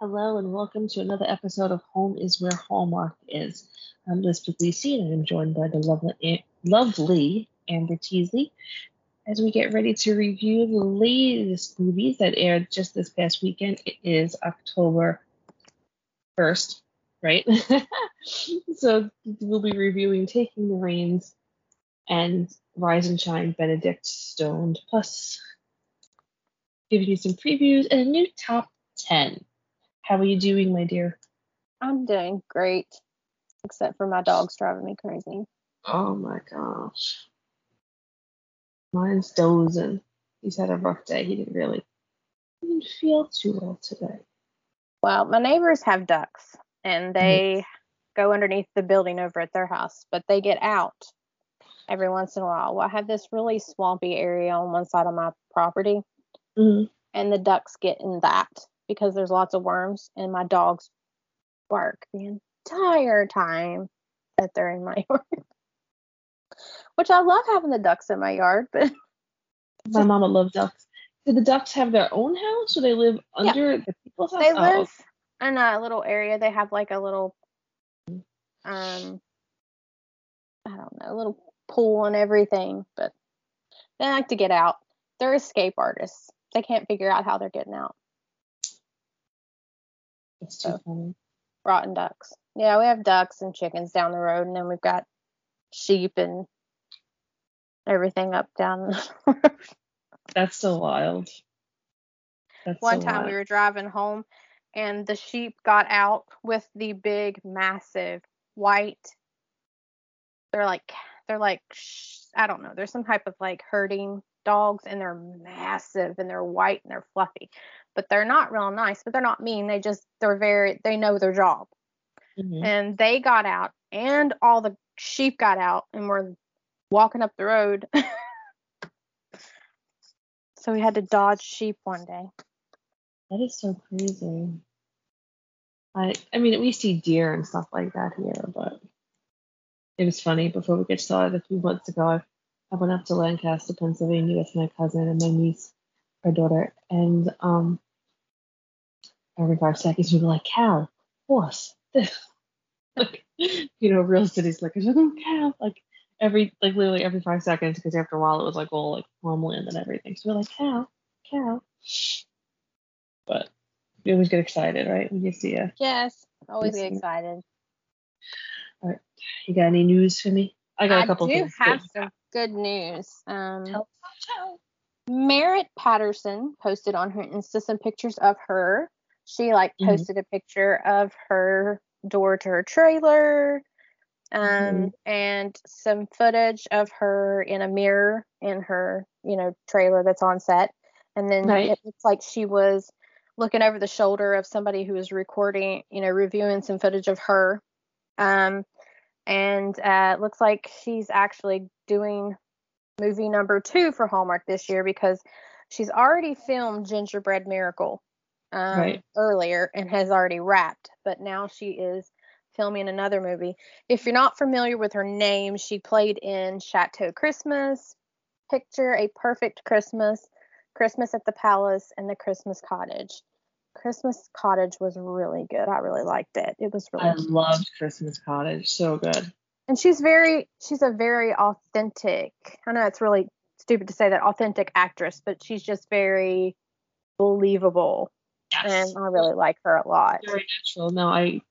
Hello and welcome to another episode of Home is Where Hallmark is. I'm Lisbeth Lisi and I'm joined by the lovely, eh, lovely Amber Teasley as we get ready to review the latest movies that aired just this past weekend. It is October 1st, right? so we'll be reviewing Taking the Reins and Rise and Shine Benedict Stone, plus giving you some previews and a new top 10. How are you doing, my dear? I'm doing great, except for my dog's driving me crazy. Oh my gosh. Mine's dozing. He's had a rough day. He didn't really he didn't feel too well today. Well, my neighbors have ducks and they mm-hmm. go underneath the building over at their house, but they get out every once in a while. Well, I have this really swampy area on one side of my property, mm-hmm. and the ducks get in that because there's lots of worms and my dogs bark the entire time that they're in my yard. Which I love having the ducks in my yard, but my mama loves ducks. Do the ducks have their own house or they live under yeah. the people's house? They oh, live in a little area. They have like a little um I don't know, a little pool and everything, but they like to get out. They're escape artists. They can't figure out how they're getting out. It's too so, funny. Rotten ducks. Yeah, we have ducks and chickens down the road, and then we've got sheep and everything up down. the road. That's so wild. That's One so time wild. we were driving home, and the sheep got out with the big, massive white. They're like they're like I don't know. There's some type of like herding dogs, and they're massive and they're white and they're fluffy but they're not real nice, but they're not mean. They just they're very they know their job. Mm-hmm. And they got out and all the sheep got out and were walking up the road. so we had to dodge sheep one day. That is so crazy. I I mean we see deer and stuff like that here, but it was funny before we get started a few months ago. I, I went up to Lancaster, Pennsylvania with my cousin and my niece, her daughter, and um every five seconds we were like cow, horse, like you know, real cities like oh, cow, like every like literally every five seconds because after a while it was like all like farmland and everything. So we're like cow, cow. But we always get excited, right? When you see a yes, always get excited. All right, you got any news for me? I got a couple. I do have some good news. Um, tell, tell. Merritt Patterson posted on her Insta some pictures of her she like mm-hmm. posted mm-hmm. a picture of her door to her trailer um, mm-hmm. and some footage of her in a mirror in her you know trailer that's on set and then right. it looks like she was looking over the shoulder of somebody who was recording you know reviewing some footage of her um, and uh, it looks like she's actually doing movie number two for hallmark this year because she's already filmed gingerbread miracle um, right. earlier and has already wrapped, but now she is filming another movie. If you're not familiar with her name, she played in Chateau Christmas, Picture a Perfect Christmas, Christmas at the Palace, and The Christmas Cottage. Christmas Cottage was really good. I really liked it. It was really. I loved Christmas Cottage. So good. and she's very she's a very authentic. I know it's really stupid to say that authentic actress, but she's just very believable. Yes. And I really like her a lot. Very natural. No, I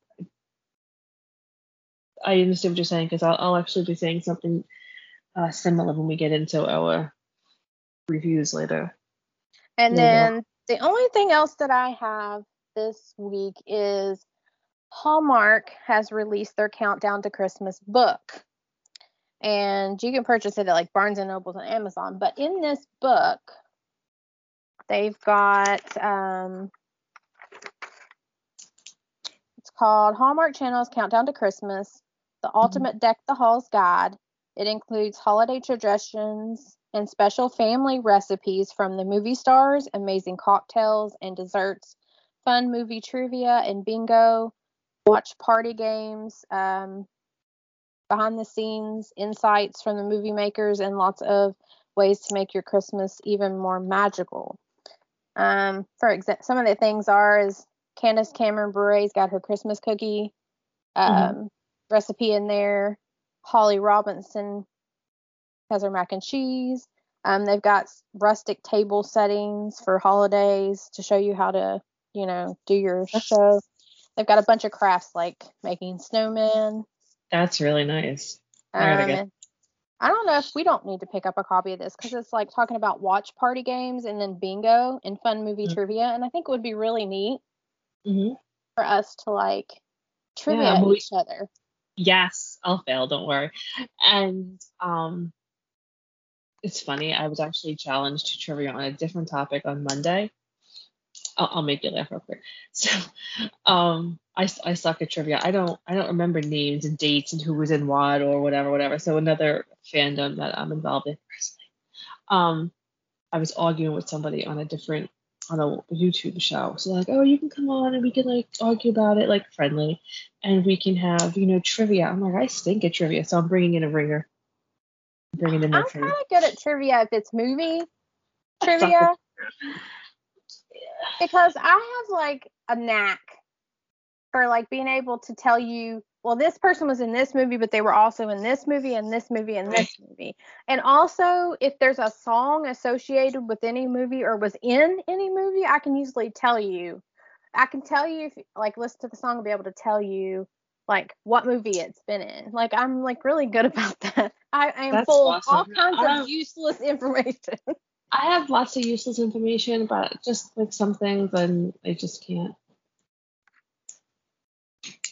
I understand what you're saying because I'll, I'll actually be saying something uh, similar when we get into our reviews later. And then the only thing else that I have this week is Hallmark has released their Countdown to Christmas book. And you can purchase it at like Barnes and Nobles and Amazon. But in this book, they've got um, called Hallmark Channel's Countdown to Christmas, the mm-hmm. Ultimate Deck the Halls Guide. It includes holiday traditions and special family recipes from the movie stars, amazing cocktails and desserts, fun movie trivia and bingo, watch party games, um, behind the scenes insights from the movie makers, and lots of ways to make your Christmas even more magical. Um, for example, some of the things are is Candace Cameron Bure's got her Christmas cookie mm-hmm. um, mm-hmm. recipe in there. Holly Robinson has her mac and cheese. Um, they've got rustic table settings for holidays to show you how to, you know, do your show. They've got a bunch of crafts like making snowmen. That's really nice. I, um, I don't know if we don't need to pick up a copy of this because it's like talking about watch party games and then bingo and fun movie mm-hmm. trivia, and I think it would be really neat mm-hmm. for us to like trivia yeah, each other. Yes, I'll fail. Don't worry. And um, it's funny. I was actually challenged to trivia on a different topic on Monday. I'll, I'll make you laugh real quick. So, um, I, I suck at trivia. I don't I don't remember names and dates and who was in what or whatever whatever. So another fandom that I'm involved in personally. Um, I was arguing with somebody on a different on a YouTube show. So like, oh, you can come on and we can like argue about it like friendly, and we can have you know trivia. I'm like, I stink at trivia, so I'm bringing in a ringer bringing in my. I'm kind of good at trivia if it's movie trivia. because I have like a knack for like being able to tell you, well, this person was in this movie, but they were also in this movie and this movie and this movie. And also, if there's a song associated with any movie or was in any movie, I can usually tell you. I can tell you if like listen to the song and be able to tell you like what movie it's been in. Like I'm like really good about that. I, I am full awesome. of all kinds of useless information. I have lots of useless information, but just like some things, and I just can't.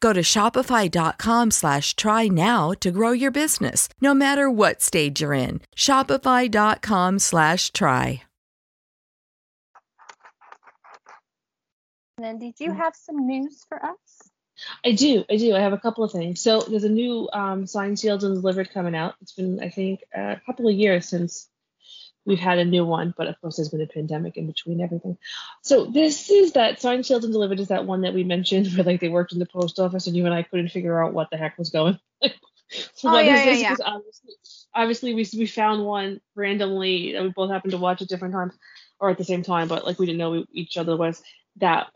Go to shopify.com slash try now to grow your business, no matter what stage you're in. Shopify.com slash try. And then did you have some news for us? I do, I do. I have a couple of things. So there's a new um, Signed, Sealed, and Delivered coming out. It's been, I think, a couple of years since we've had a new one, but of course there's been a pandemic in between everything. So this is that Signed, Sealed, and Delivered is that one that we mentioned where like they worked in the post office and you and I couldn't figure out what the heck was going. so oh, yeah, yeah, yeah. Obviously, obviously we we found one randomly that we both happened to watch at different times or at the same time, but like we didn't know each other was that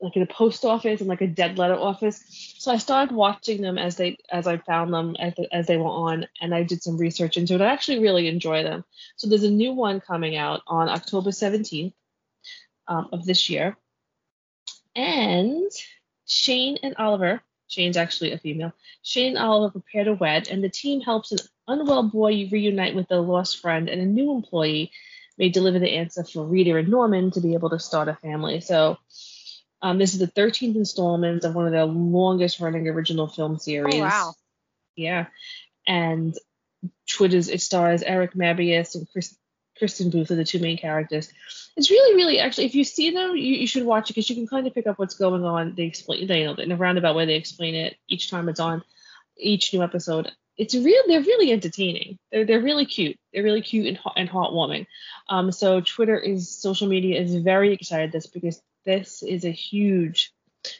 like in a post office and like a dead letter office. So I started watching them as they as I found them as, as they were on, and I did some research into it. I actually really enjoy them. So there's a new one coming out on October 17th um, of this year, and Shane and Oliver. Shane's actually a female. Shane and Oliver prepare to wed, and the team helps an unwell boy reunite with a lost friend, and a new employee may deliver the answer for Rita and Norman to be able to start a family. So um, this is the 13th installment of one of their longest running original film series. Oh, wow. Yeah. And Twitter's it stars Eric Mabius and Chris, Kristin Booth are the two main characters. It's really, really actually, if you see them, you, you should watch it because you can kind of pick up what's going on. They explain, they, you know, in a roundabout way, they explain it each time it's on, each new episode. It's real. They're really entertaining. They're they're really cute. They're really cute and hot and heartwarming. Um, so Twitter is social media is very excited this because this is a huge,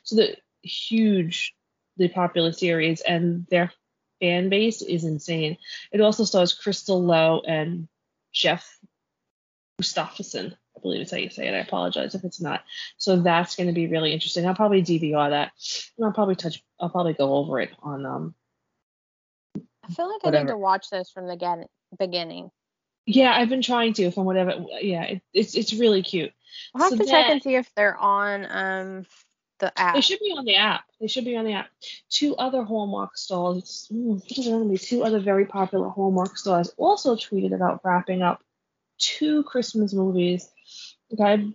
so the huge, the popular series, and their fan base is insane. It also stars Crystal Lowe and Geoff Gustafson. I believe it's how you say it. I apologize if it's not. So that's going to be really interesting. I'll probably DVR that, and I'll probably touch. I'll probably go over it on um. I feel like whatever. I need to watch this from the beginning. Yeah, I've been trying to from whatever. Yeah, it, it's it's really cute. I'll have so to check and see if they're on um the app. They should be on the app. They should be on the app. Two other Hallmark stars. Ooh, two other very popular Hallmark stars also tweeted about wrapping up two Christmas movies. Okay,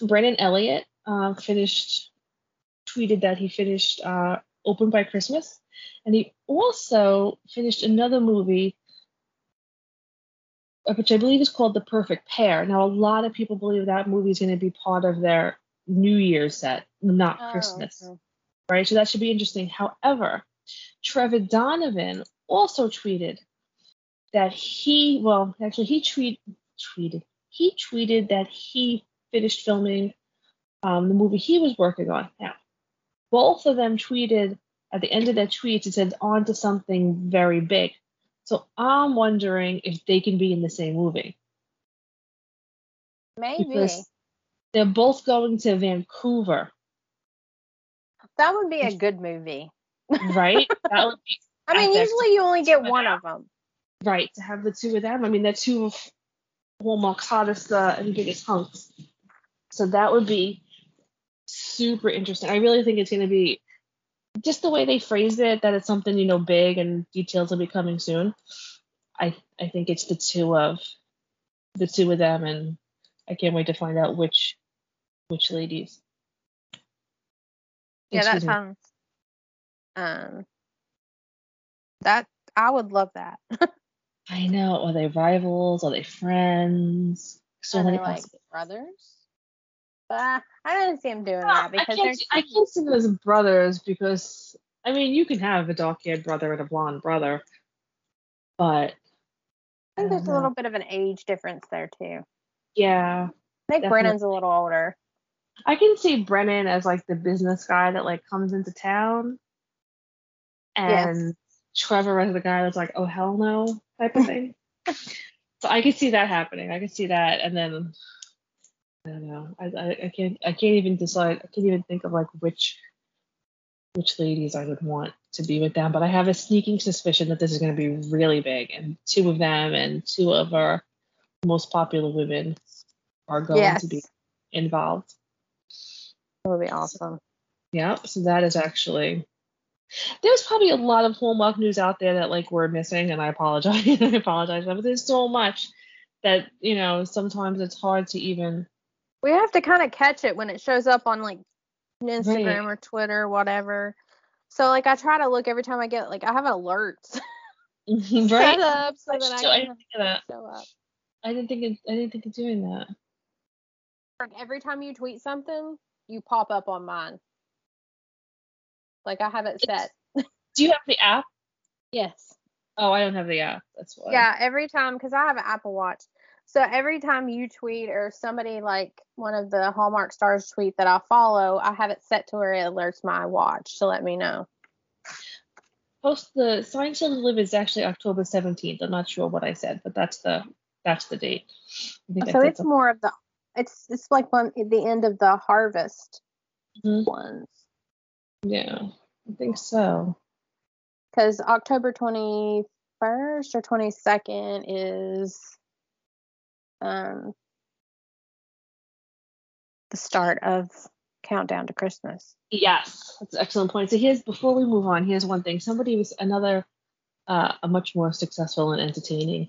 Brennan Elliott uh, finished tweeted that he finished uh, Open by Christmas, and he also finished another movie which I believe is called The Perfect Pair. Now, a lot of people believe that movie is going to be part of their New Year's set, not oh, Christmas. Okay. Right? So that should be interesting. However, Trevor Donovan also tweeted that he, well, actually, he tweet, tweeted, he tweeted that he finished filming um, the movie he was working on. Now, both of them tweeted at the end of their tweets, it said, on to something very big. So I'm wondering if they can be in the same movie. Maybe. Because they're both going to Vancouver. That would be a good movie. right? That would be. I mean, usually you only get one of them. Right, to have the two of them. I mean, they're two of Hallmark's hottest uh, and biggest hunks. So that would be super interesting. I really think it's going to be just the way they phrased it that it's something you know big and details will be coming soon. I I think it's the two of the two of them, and I can't wait to find out which which ladies. Yeah, Excuse that me. sounds. Um, that I would love that. I know. Are they rivals? Are they friends? So Are many they like brothers? But I don't see him doing ah, that because I can't, I can't see them as brothers because I mean you can have a dark-haired brother and a blonde brother, but I think there's a little bit of an age difference there too. Yeah. I think definitely. Brennan's a little older. I can see Brennan as like the business guy that like comes into town, and yes. Trevor as the guy that's like, oh hell no type of thing. so I could see that happening. I could see that, and then I don't know. I, I, I can't I can't even decide. I can't even think of like which which ladies I would want to be with them. But I have a sneaking suspicion that this is going to be really big, and two of them and two of our most popular women are going yes. to be involved. That would be awesome. Yeah. So that is actually. There's probably a lot of Hallmark news out there that like we're missing, and I apologize. I apologize, but there's so much that you know sometimes it's hard to even we have to kind of catch it when it shows up on like Instagram right. or Twitter, or whatever. So like I try to look every time I get like I have alerts right. set up so that I, can I didn't think of that. show up. I didn't think of, I didn't think of doing that. Like every time you tweet something, you pop up on mine. Like I have it set. Do you have the app? Yes. Oh, I don't have the app. That's why. Yeah, every time because I have an Apple Watch. So every time you tweet or somebody like one of the Hallmark stars tweet that I follow, I have it set to where it alerts my watch to let me know. Post the Sign Still to Live is actually October 17th. I'm not sure what I said, but that's the that's the date. so it's more of the it's it's like one the end of the harvest. mm-hmm. ones. Yeah, I think so. Because October 21st or 22nd is um, the start of countdown to Christmas. Yes, that's an excellent point. So here's before we move on, here's one thing. Somebody was another uh, a much more successful and entertaining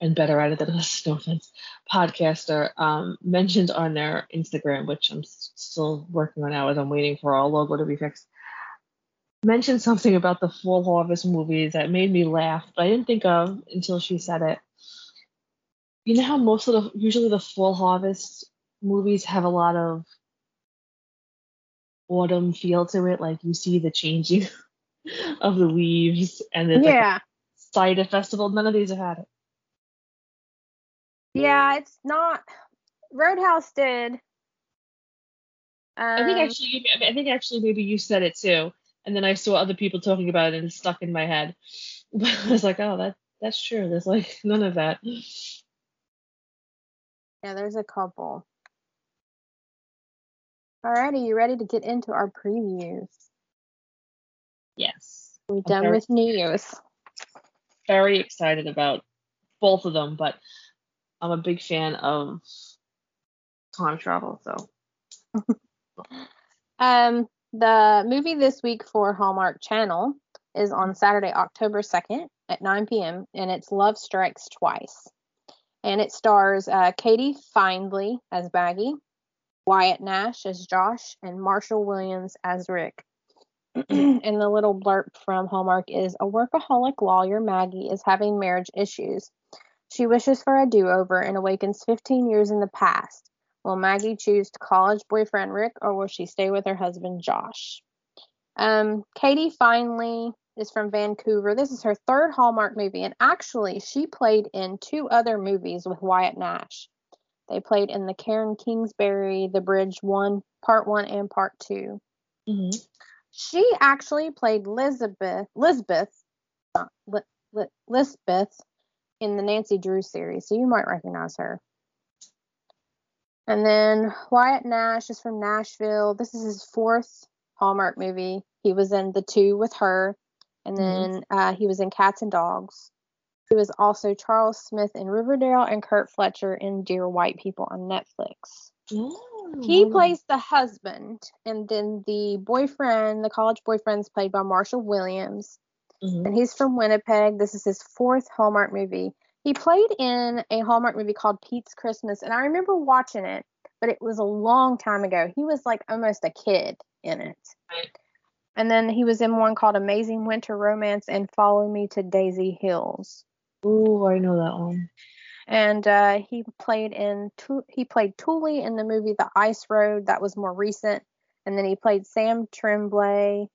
and better at it than us, no offense, podcaster um, mentioned on their Instagram, which I'm still working on now as I'm waiting for our logo to be fixed. Mentioned something about the Fall Harvest movies that made me laugh, but I didn't think of until she said it. You know how most of the usually the Fall Harvest movies have a lot of autumn feel to it, like you see the changing of the leaves and it's yeah. like cider festival. None of these have had it. Yeah, it's not. Roadhouse did. Um, I think um, actually, I think actually maybe you said it too, and then I saw other people talking about it and it stuck in my head. But I was like, oh, that that's true. There's like none of that. Yeah, there's a couple. Alrighty, you ready to get into our previews? Yes. We're done very, with news. Very excited about both of them, but I'm a big fan of time travel, so. um, the movie this week for Hallmark Channel is on Saturday, October 2nd at 9 p.m., and it's Love Strikes Twice. And it stars uh, Katie Findlay as Maggie, Wyatt Nash as Josh, and Marshall Williams as Rick. and the little blurb from Hallmark is a workaholic lawyer, Maggie, is having marriage issues. She wishes for a do over and awakens 15 years in the past. Will Maggie choose college boyfriend Rick or will she stay with her husband Josh? Um, Katie Findlay is from Vancouver. This is her third Hallmark movie, and actually, she played in two other movies with Wyatt Nash. They played in the Karen Kingsbury, The Bridge One, Part One and Part 2 mm-hmm. She actually played Elizabeth, Lisbeth, uh, Lisbeth in the Nancy Drew series, so you might recognize her. And then Wyatt Nash is from Nashville. This is his fourth Hallmark movie. He was in The Two with her, and mm-hmm. then uh, he was in Cats and Dogs. He was also Charles Smith in Riverdale and Kurt Fletcher in Dear White People on Netflix. Ooh. He plays the husband, and then the boyfriend, the college boyfriend, is played by Marshall Williams. Mm-hmm. And he's from Winnipeg. This is his fourth Hallmark movie. He played in a Hallmark movie called Pete's Christmas, and I remember watching it, but it was a long time ago. He was like almost a kid in it. Right. And then he was in one called Amazing Winter Romance and Follow Me to Daisy Hills. Ooh, I know that one. And uh, he played in he played Tully in the movie The Ice Road that was more recent, and then he played Sam Tremblay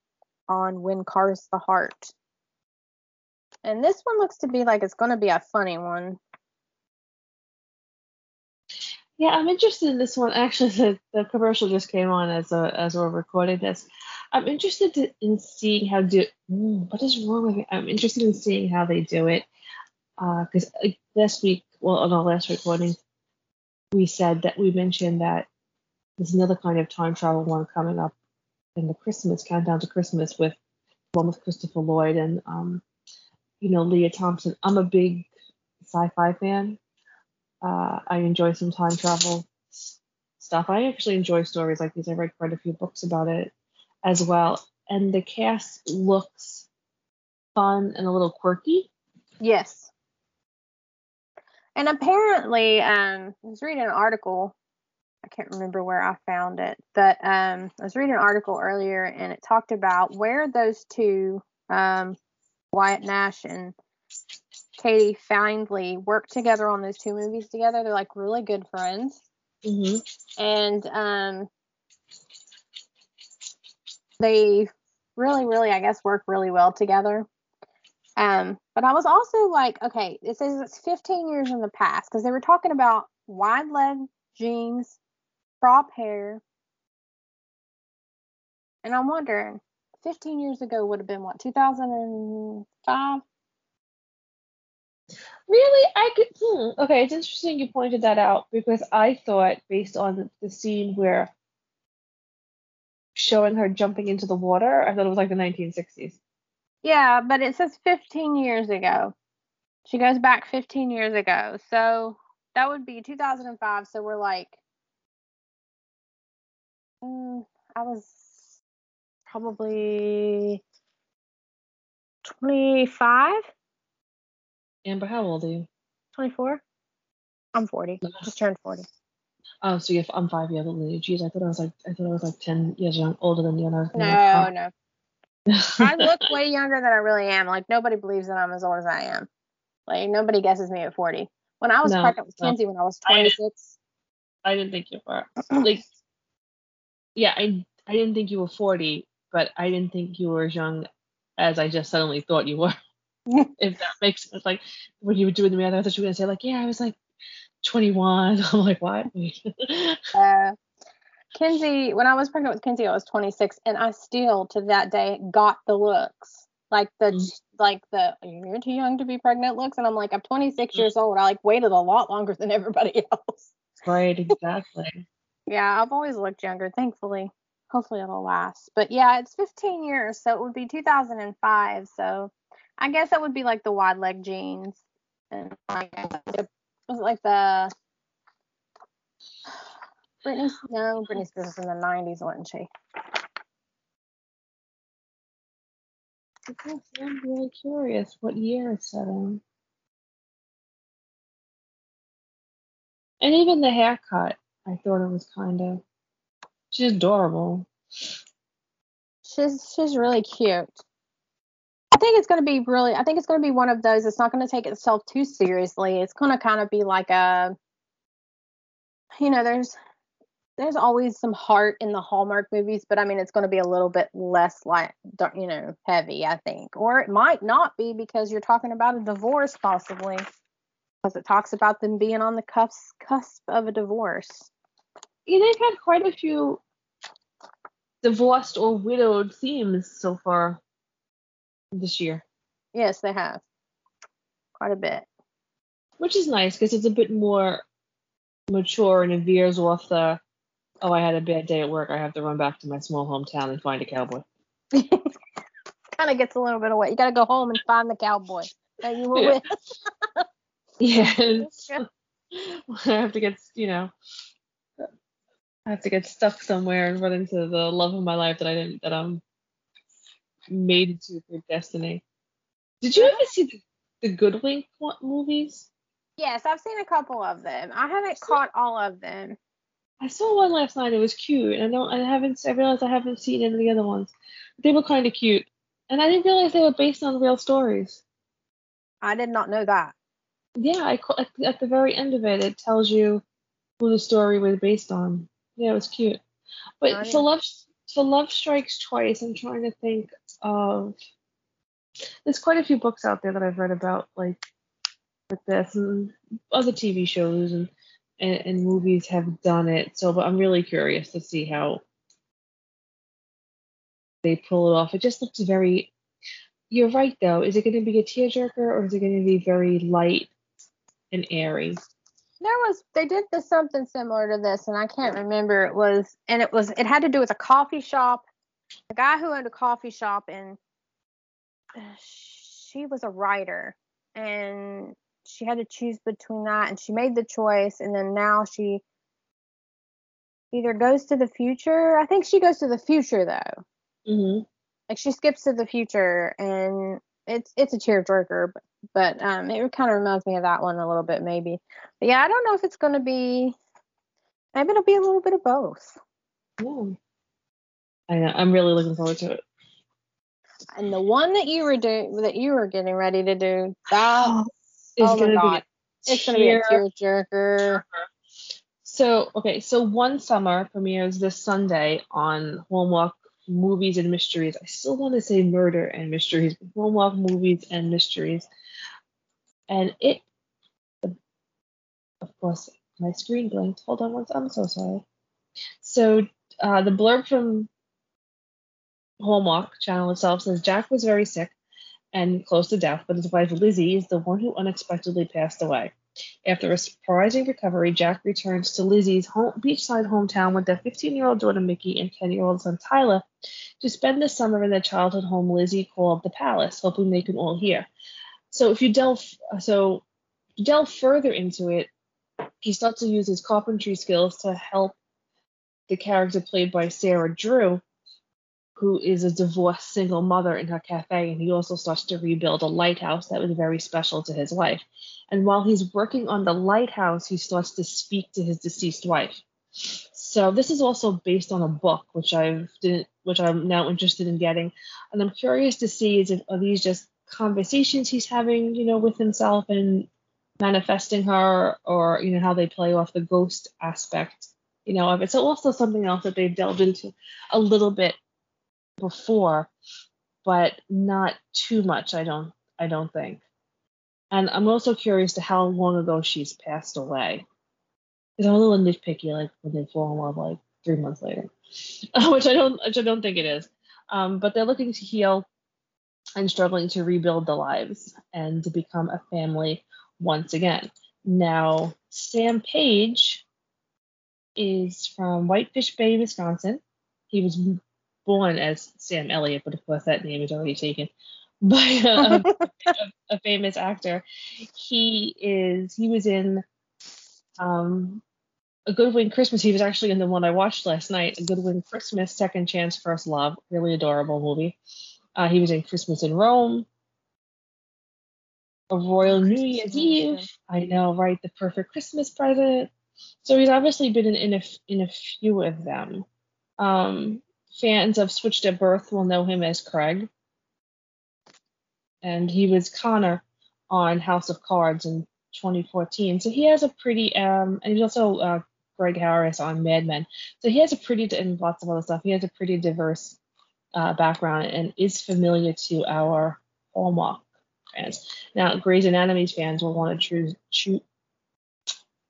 on When Calls the Heart. And this one looks to be like it's going to be a funny one. Yeah, I'm interested in this one. Actually, the, the commercial just came on as a, as we're recording this. I'm interested to, in seeing how do what is wrong with me. I'm interested in seeing how they do it because uh, last week, well, on our last recording, we said that we mentioned that there's another kind of time travel one coming up in the Christmas countdown to Christmas with one with Christopher Lloyd and um, you know Lea Thompson. I'm a big sci-fi fan. Uh, I enjoy some time travel stuff. I actually enjoy stories like these. I read quite a few books about it as well. And the cast looks fun and a little quirky. Yes. And apparently, um, I was reading an article. I can't remember where I found it, but um, I was reading an article earlier, and it talked about where those two, um, Wyatt Nash and Katie Findlay, worked together on those two movies together. They're like really good friends, mm-hmm. and um, they really, really, I guess, work really well together. Um, but I was also like, okay, it says it's 15 years in the past because they were talking about wide leg jeans, crop hair. And I'm wondering, 15 years ago would have been what, 2005? Really? I could. Hmm, okay, it's interesting you pointed that out because I thought, based on the scene where showing her jumping into the water. I thought it was like the 1960s. Yeah, but it says 15 years ago. She goes back 15 years ago. So that would be 2005. So we're like, mm, I was probably 25. Amber, how old are you? 24. I'm 40. Just turned 40. Oh, so you're, I'm five years older than you. Jeez, I thought I was like I thought I was like 10 years young, older than you. And I was no, like, no. I look way younger than I really am. Like nobody believes that I'm as old as I am. Like nobody guesses me at 40. When I was no, pregnant with Kenzie no. when I was 26. I, I didn't think you were like yeah, I I didn't think you were 40, but I didn't think you were as young as I just suddenly thought you were. if that makes sense. Like when you were doing the math, I thought you were gonna say like, yeah, I was like 21. I'm like, what? uh, Kenzie, when I was pregnant with Kenzie, I was 26, and I still to that day got the looks, like the mm like the you're too young to be pregnant looks, and I'm like, I'm 26 mm years old. I like waited a lot longer than everybody else. Right, exactly. yeah, I've always looked younger, thankfully. Hopefully it'll last. But yeah, it's 15 years, so it would be 2005. So I guess that would be like the wide leg jeans, and I guess was it like the Britney? No, Britney Spears was in the '90s, wasn't she? I'm really curious what year it's set in. And even the haircut, I thought it was kind of. She's adorable. She's she's really cute. Think it's going to be really, I think it's going to be one of those. It's not going to take itself too seriously. It's going to kind of be like a, you know, there's, there's always some heart in the Hallmark movies, but I mean, it's going to be a little bit less like, you know, heavy, I think. Or it might not be because you're talking about a divorce possibly, because it talks about them being on the cusp, cusp of a divorce. Yeah, they've had quite a few divorced or widowed themes so far this year. Yes, they have. Quite a bit. Which is nice because it's a bit more mature and it veers off the, oh, I had a bad day at work. I have to run back to my small hometown and find a cowboy. kind of gets a little bit away. You got to go home and find the cowboy that you were yeah. with. yes. I have to get, you know, I have to get stuck somewhere and run into the love of my life that I didn't, that I'm made it into their destiny. Did you ever see the, the Godwink movies? Yes, I've seen a couple of them. I haven't caught all of them. I saw one last night. It was cute. I don't. I haven't. I realized I haven't seen any of the other ones. They were kind of cute, and I didn't realize they were based on real stories. I did not know that. Yeah, I at, at the very end of it, it tells you who the story was based on. Yeah, it was cute. But for love, for love strikes twice. I'm trying to think of there's quite a few books out there that I've read about like with this and other TV shows and, and, and movies have done it. So but I'm really curious to see how they pull it off. It just looks very you're right though. Is it gonna be a tearjerker or is it gonna be very light and airy? There was they did this something similar to this and I can't remember it was and it was it had to do with a coffee shop a guy who owned a coffee shop and she was a writer and she had to choose between that and she made the choice and then now she either goes to the future i think she goes to the future though mm-hmm. like she skips to the future and it's it's a tearjerker but, but um it kind of reminds me of that one a little bit maybe but yeah i don't know if it's going to be maybe it'll be a little bit of both yeah. I know. I'm really looking forward to it. And the one that you were doing, that you were getting ready to do, that is oh gonna God. be it's gonna be a tearjerker. So okay, so one summer premieres this Sunday on Hallmark Movies and Mysteries. I still want to say Murder and Mysteries, but Hallmark Movies and Mysteries, and it, of course, my screen blinked. Hold on once. I'm so sorry. So uh, the blurb from Hallmark channel itself says Jack was very sick and close to death, but his wife Lizzie is the one who unexpectedly passed away. After a surprising recovery, Jack returns to Lizzie's home, beachside hometown with their 15 year old daughter Mickey and 10 year old son Tyler to spend the summer in their childhood home Lizzie called the Palace, hoping they can all hear. So if you delve so delve further into it, he starts to use his carpentry skills to help the character played by Sarah Drew, who is a divorced single mother in her cafe, and he also starts to rebuild a lighthouse that was very special to his wife. And while he's working on the lighthouse, he starts to speak to his deceased wife. So this is also based on a book, which I've didn't, which I'm now interested in getting, and I'm curious to see is if are these just conversations he's having, you know, with himself and manifesting her, or you know how they play off the ghost aspect, you know, of it. So also something else that they've delved into a little bit before, but not too much. I don't, I don't think. And I'm also curious to how long ago she's passed away. Because I'm a little nitpicky, like when they fall in love, like three months later, which I don't, which I don't think it is. Um, but they're looking to heal and struggling to rebuild the lives and to become a family once again. Now, Sam Page is from Whitefish Bay, Wisconsin. He was born as Sam Elliott, but of course that name is already taken by a, a, a famous actor. He is he was in um, a Godwink Christmas. He was actually in the one I watched last night, A Godwink Christmas, Second Chance, First Love. Really adorable movie. Uh, he was in Christmas in Rome, A Royal New Year's Eve. I know, right? The Perfect Christmas Present. So he's obviously been in, in a in a few of them. Um, fans of Switched at Birth will know him as Craig and he was Connor on House of Cards in 2014. So he has a pretty, um, and he's also uh, Greg Harris on Mad Men. So he has a pretty, and lots of other stuff. He has a pretty diverse uh, background and is familiar to our Hallmark fans. Now, Grey's Anatomy fans will want to choose. choose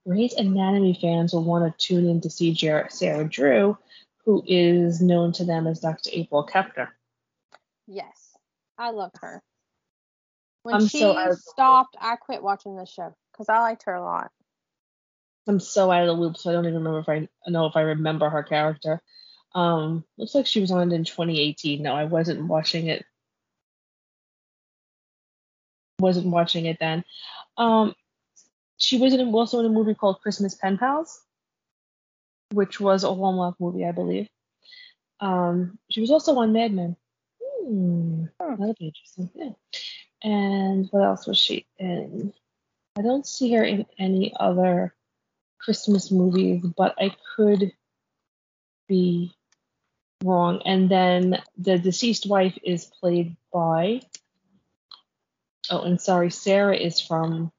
Grey's Anatomy fans will want to tune in to see Jer- Sarah Drew, who is known to them as Dr. April Kepner. Yes, I love her. When I'm she so stopped, I quit watching the show because I liked her a lot. I'm so out of the loop, so I don't even remember if I know if I remember her character. Um, looks like she was on in 2018. No, I wasn't watching it. Wasn't watching it then. Um, she was in, also in a movie called Christmas Pen Pals, which was a Hallmark movie, I believe. Um, she was also on Mad Men. Hmm, that'll be interesting. Yeah. And what else was she in? I don't see her in any other Christmas movies, but I could be wrong. And then the deceased wife is played by. Oh, and sorry, Sarah is from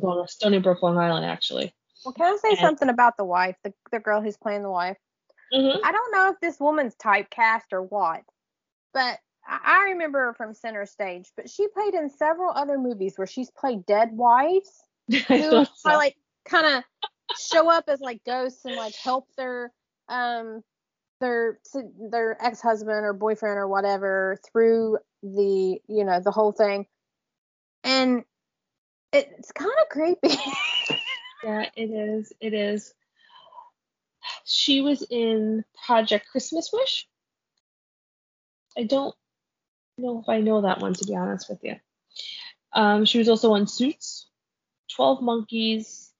well, Stony Brook, Long Island, actually. Well, can I say and, something about the wife, the, the girl who's playing the wife? Mm-hmm. I don't know if this woman's typecast or what, but I remember her from Center Stage, but she played in several other movies where she's played dead wives who so. like kind of show up as like ghosts and like help their um their their ex-husband or boyfriend or whatever through the you know the whole thing and it's kind of creepy yeah it is it is she was in project christmas wish i don't know if I know that one to be honest with you. Um, she was also on Suits, Twelve Monkeys,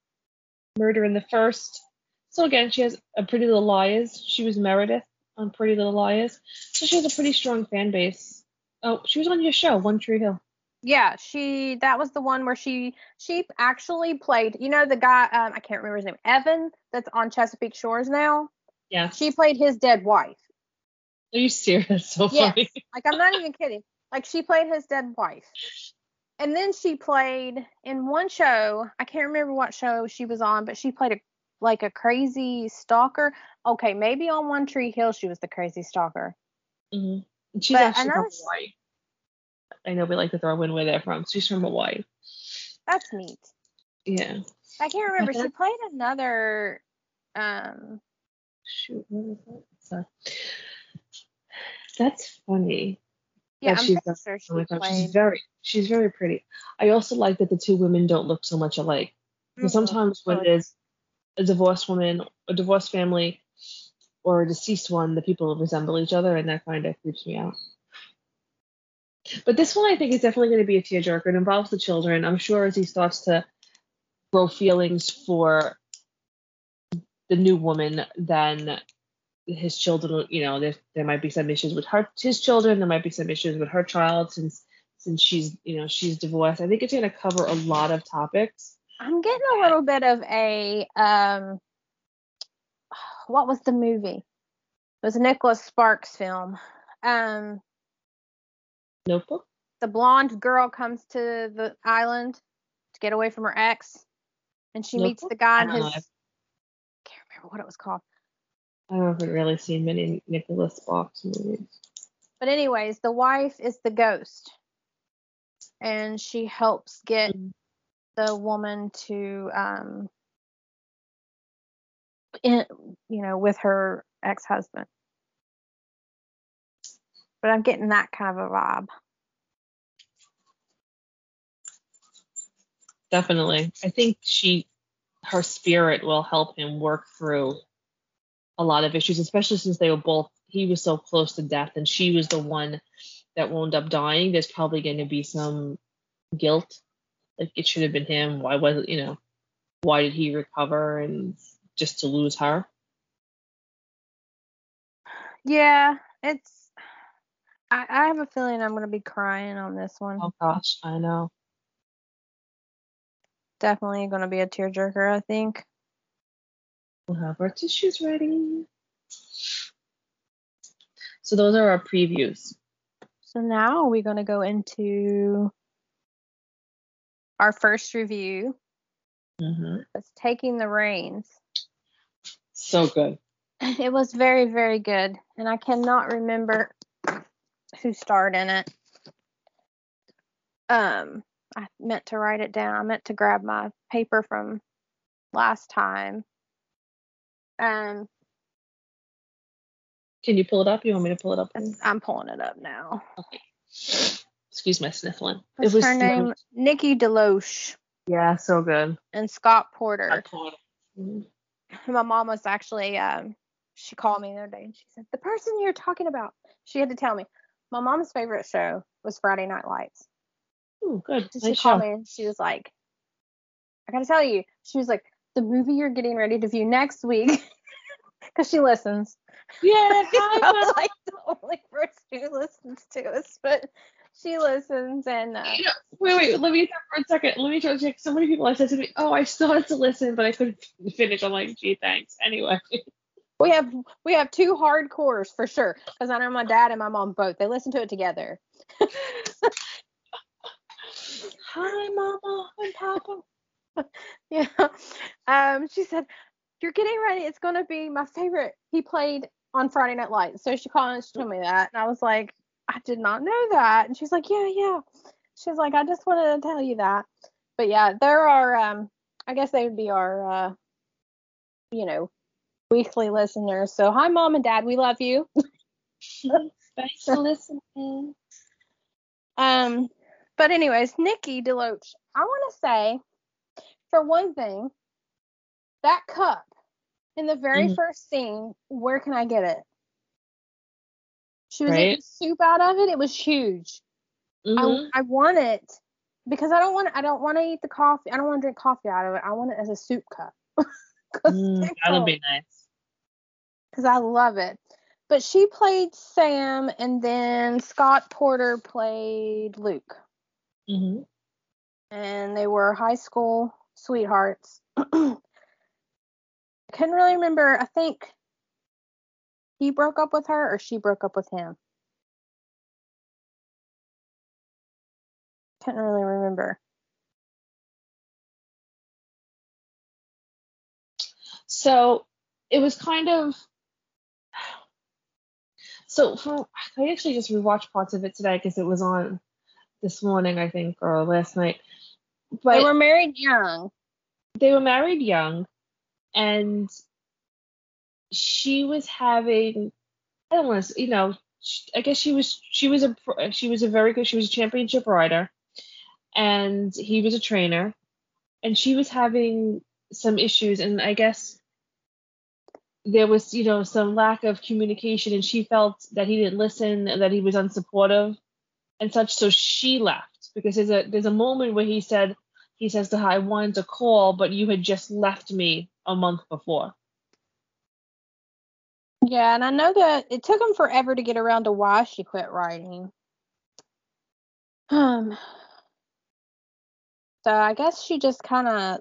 Murder in the First. So again, she has a Pretty Little Liars. She was Meredith on Pretty Little Liars, so she has a pretty strong fan base. Oh, she was on your show, One Tree Hill. Yeah, she that was the one where she she actually played. You know the guy um, I can't remember his name, Evan, that's on Chesapeake Shores now. Yeah. She played his dead wife. Are you serious? So funny. Yes. Like I'm not even kidding. Like she played his dead wife. And then she played in one show, I can't remember what show she was on, but she played a like a crazy stalker. Okay, maybe on One Tree Hill she was the crazy stalker. Mm-hmm. She's but actually from Hawaii. I know we like to throw in where they're from. She's from Hawaii. That's neat. Yeah. I can't remember. She played another um shoot, what is that? That's funny. Yeah, she's, sure she she's very she's very pretty. I also like that the two women don't look so much alike. Mm-hmm. sometimes when there's a divorced woman, a divorced family, or a deceased one, the people resemble each other, and that kind of creeps me out. But this one, I think, is definitely going to be a tearjerker. It involves the children. I'm sure as he starts to grow feelings for the new woman, then his children, you know, there there might be some issues with her, his children. There might be some issues with her child since since she's, you know, she's divorced. I think it's going to cover a lot of topics. I'm getting a little bit of a um, what was the movie? It was a Nicholas Sparks film. Um, Notebook. The blonde girl comes to the island to get away from her ex, and she Notebook? meets the guy in his. I can't remember what it was called. I haven't really seen many Nicholas Sparks movies. But anyways, the wife is the ghost, and she helps get mm-hmm. the woman to um, in, you know, with her ex-husband. But I'm getting that kind of a vibe. Definitely. I think she her spirit will help him work through a lot of issues, especially since they were both he was so close to death and she was the one that wound up dying. There's probably going to be some guilt. Like it should have been him. Why was it, you know, why did he recover and just to lose her? Yeah, it's. I, I have a feeling I'm going to be crying on this one. Oh gosh, I know. Definitely going to be a tearjerker, I think. We'll have our tissues ready. So those are our previews. So now we're going to go into our first review. Mm-hmm. It's taking the reins. So good. It was very, very good. And I cannot remember who starred in it. Um, I meant to write it down. I meant to grab my paper from last time. Um, can you pull it up? You want me to pull it up? I'm pulling it up now. Okay. Excuse my sniffling. What's it was her name? Nikki DeLoach. Yeah, so good. And Scott Porter. Scott Porter. Mm-hmm my mom was actually um, she called me the other day and she said the person you're talking about she had to tell me my mom's favorite show was friday night lights. Oh, good. So nice she called show. me and she was like i gotta tell you she was like the movie you're getting ready to view next week because she listens. Yeah I was like the only person who listens to us but she listens and uh, yeah, wait wait let me for a second. Let me try to check. So many people have said to me oh i started to listen but i couldn't finish. I'm like gee thanks. Anyway we have we have two hardcores for sure. Because i know my dad and my mom both. They listen to it together. Hi mama and papa. Yeah. Um she said you're getting ready. It's going to be my favorite. He played on friday night lights. So she called and she told me that. And i was like I did not know that. And she's like, yeah, yeah. She's like, I just wanted to tell you that. But yeah, there are, um, I guess they would be our, uh, you know, weekly listeners. So hi, mom and dad, we love you. Thanks for listening. Um, but anyways, Nikki DeLoach, I want to say, for one thing, that cup in the very mm-hmm. first scene, where can I get it? She was right? eating soup out of it. It was huge. Mm-hmm. I, I want it because I don't want I don't want to eat the coffee. I don't want to drink coffee out of it. I want it as a soup cup. mm, that'll be nice. Because I love it. But she played Sam, and then Scott Porter played Luke. Mm-hmm. And they were high school sweethearts. I couldn't really remember. I think he broke up with her or she broke up with him? Can't really remember. So it was kind of so for I actually just rewatched parts of it today because it was on this morning I think or last night. But they were married young. They were married young, and she was having I don't want to you know I guess she was she was a she was a very good she was a championship rider, and he was a trainer, and she was having some issues, and I guess there was you know some lack of communication, and she felt that he didn't listen, that he was unsupportive, and such. So she left because there's a there's a moment where he said he says to her, "I wanted to call, but you had just left me a month before." Yeah, and I know that it took him forever to get around to why she quit riding. Um, so I guess she just kind of, I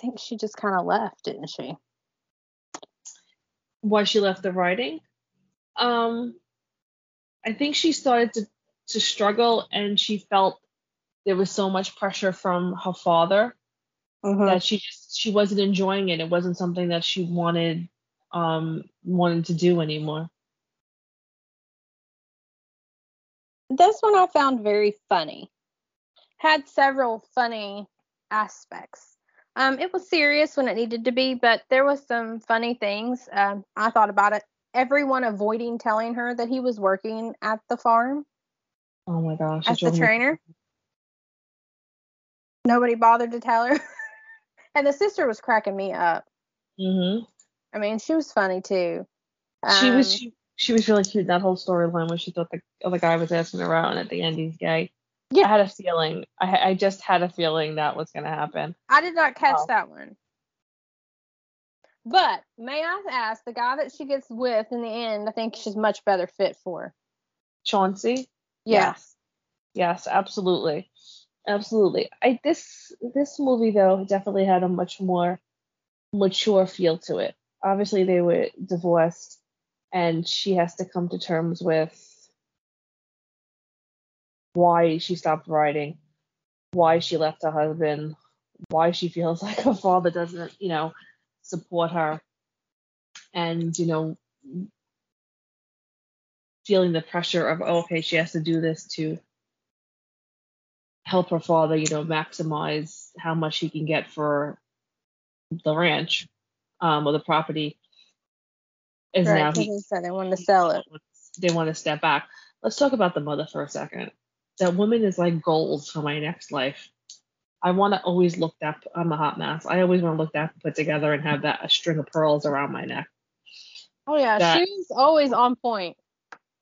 think she just kind of left, didn't she? Why she left the riding? Um, I think she started to to struggle, and she felt there was so much pressure from her father mm-hmm. that she just she wasn't enjoying it. It wasn't something that she wanted um wanted to do anymore. This one I found very funny had several funny aspects. Um, it was serious when it needed to be, but there was some funny things. Um, I thought about it. Everyone avoiding telling her that he was working at the farm. Oh my gosh! As the trainer. Nobody bothered to tell her. and the sister was cracking me up. Mhm. I mean, she was funny too. Um, she was um, she, she was really cute. That whole storyline when she thought the other guy was asking her out, and at the end he's gay. Yeah. I had a feeling. I I just had a feeling that was gonna happen. I did not catch oh. that one. But may I ask, the guy that she gets with in the end, I think she's much better fit for. Chauncey. Yeah. Yes. Yes, absolutely, absolutely. I this this movie though definitely had a much more mature feel to it. Obviously, they were divorced, and she has to come to terms with why she stopped riding, why she left her husband, why she feels like her father doesn't, you know, support her, and, you know, feeling the pressure of, oh, okay, she has to do this to help her father, you know, maximize how much he can get for the ranch um, or the property. Is right, now he, said they want to sell it. They want to step back. Let's talk about the mother for a second that woman is like gold for my next life. I want to always look that on the hot mess. I always want to look that put together and have that a string of pearls around my neck. Oh yeah, that, she's always on point.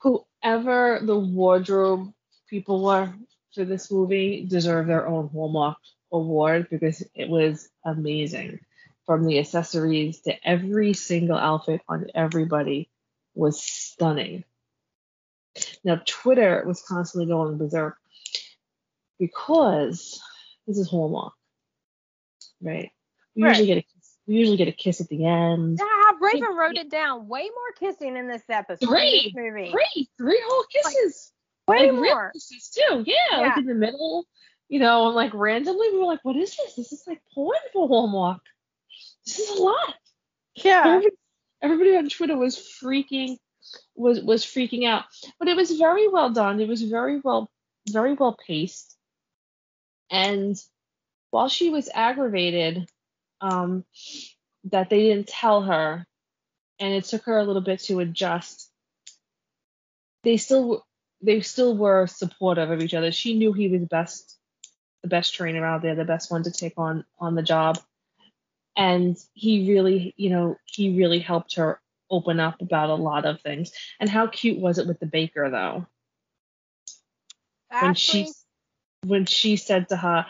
Whoever the wardrobe people were for this movie deserve their own Hallmark award because it was amazing. From the accessories to every single outfit on everybody was stunning. Now, Twitter was constantly going berserk because this is Hallmark, right? We right. usually get a kiss. We usually get a kiss at the end. Yeah, Raven wrote it down. Way more kissing in this episode. Three, movie. three, three whole kisses. Like, way like, more kisses too. Yeah, yeah, like in the middle. You know, like randomly, we were like, "What is this? This is like porn for Hallmark. This is a lot." Yeah. Everybody, everybody on Twitter was freaking was was freaking out. But it was very well done. It was very well very well paced. And while she was aggravated um, that they didn't tell her, and it took her a little bit to adjust, they still they still were supportive of each other. She knew he was best the best trainer out there, the best one to take on on the job. And he really, you know, he really helped her open up about a lot of things. And how cute was it with the baker though? When she when she said to her,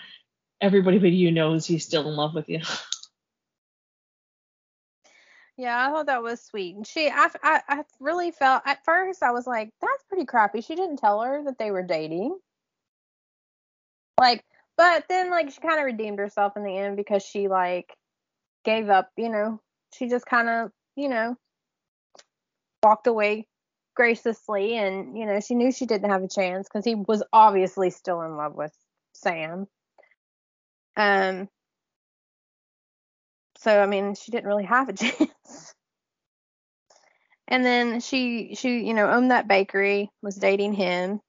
"Everybody but you knows he's still in love with you." Yeah, I thought that was sweet. And she, I, I, I really felt at first I was like, that's pretty crappy. She didn't tell her that they were dating. Like, but then like she kind of redeemed herself in the end because she like gave up. You know, she just kind of, you know, walked away graciously and you know she knew she didn't have a chance because he was obviously still in love with sam. Um so i mean she didn't really have a chance. And then she she you know owned that bakery was dating him.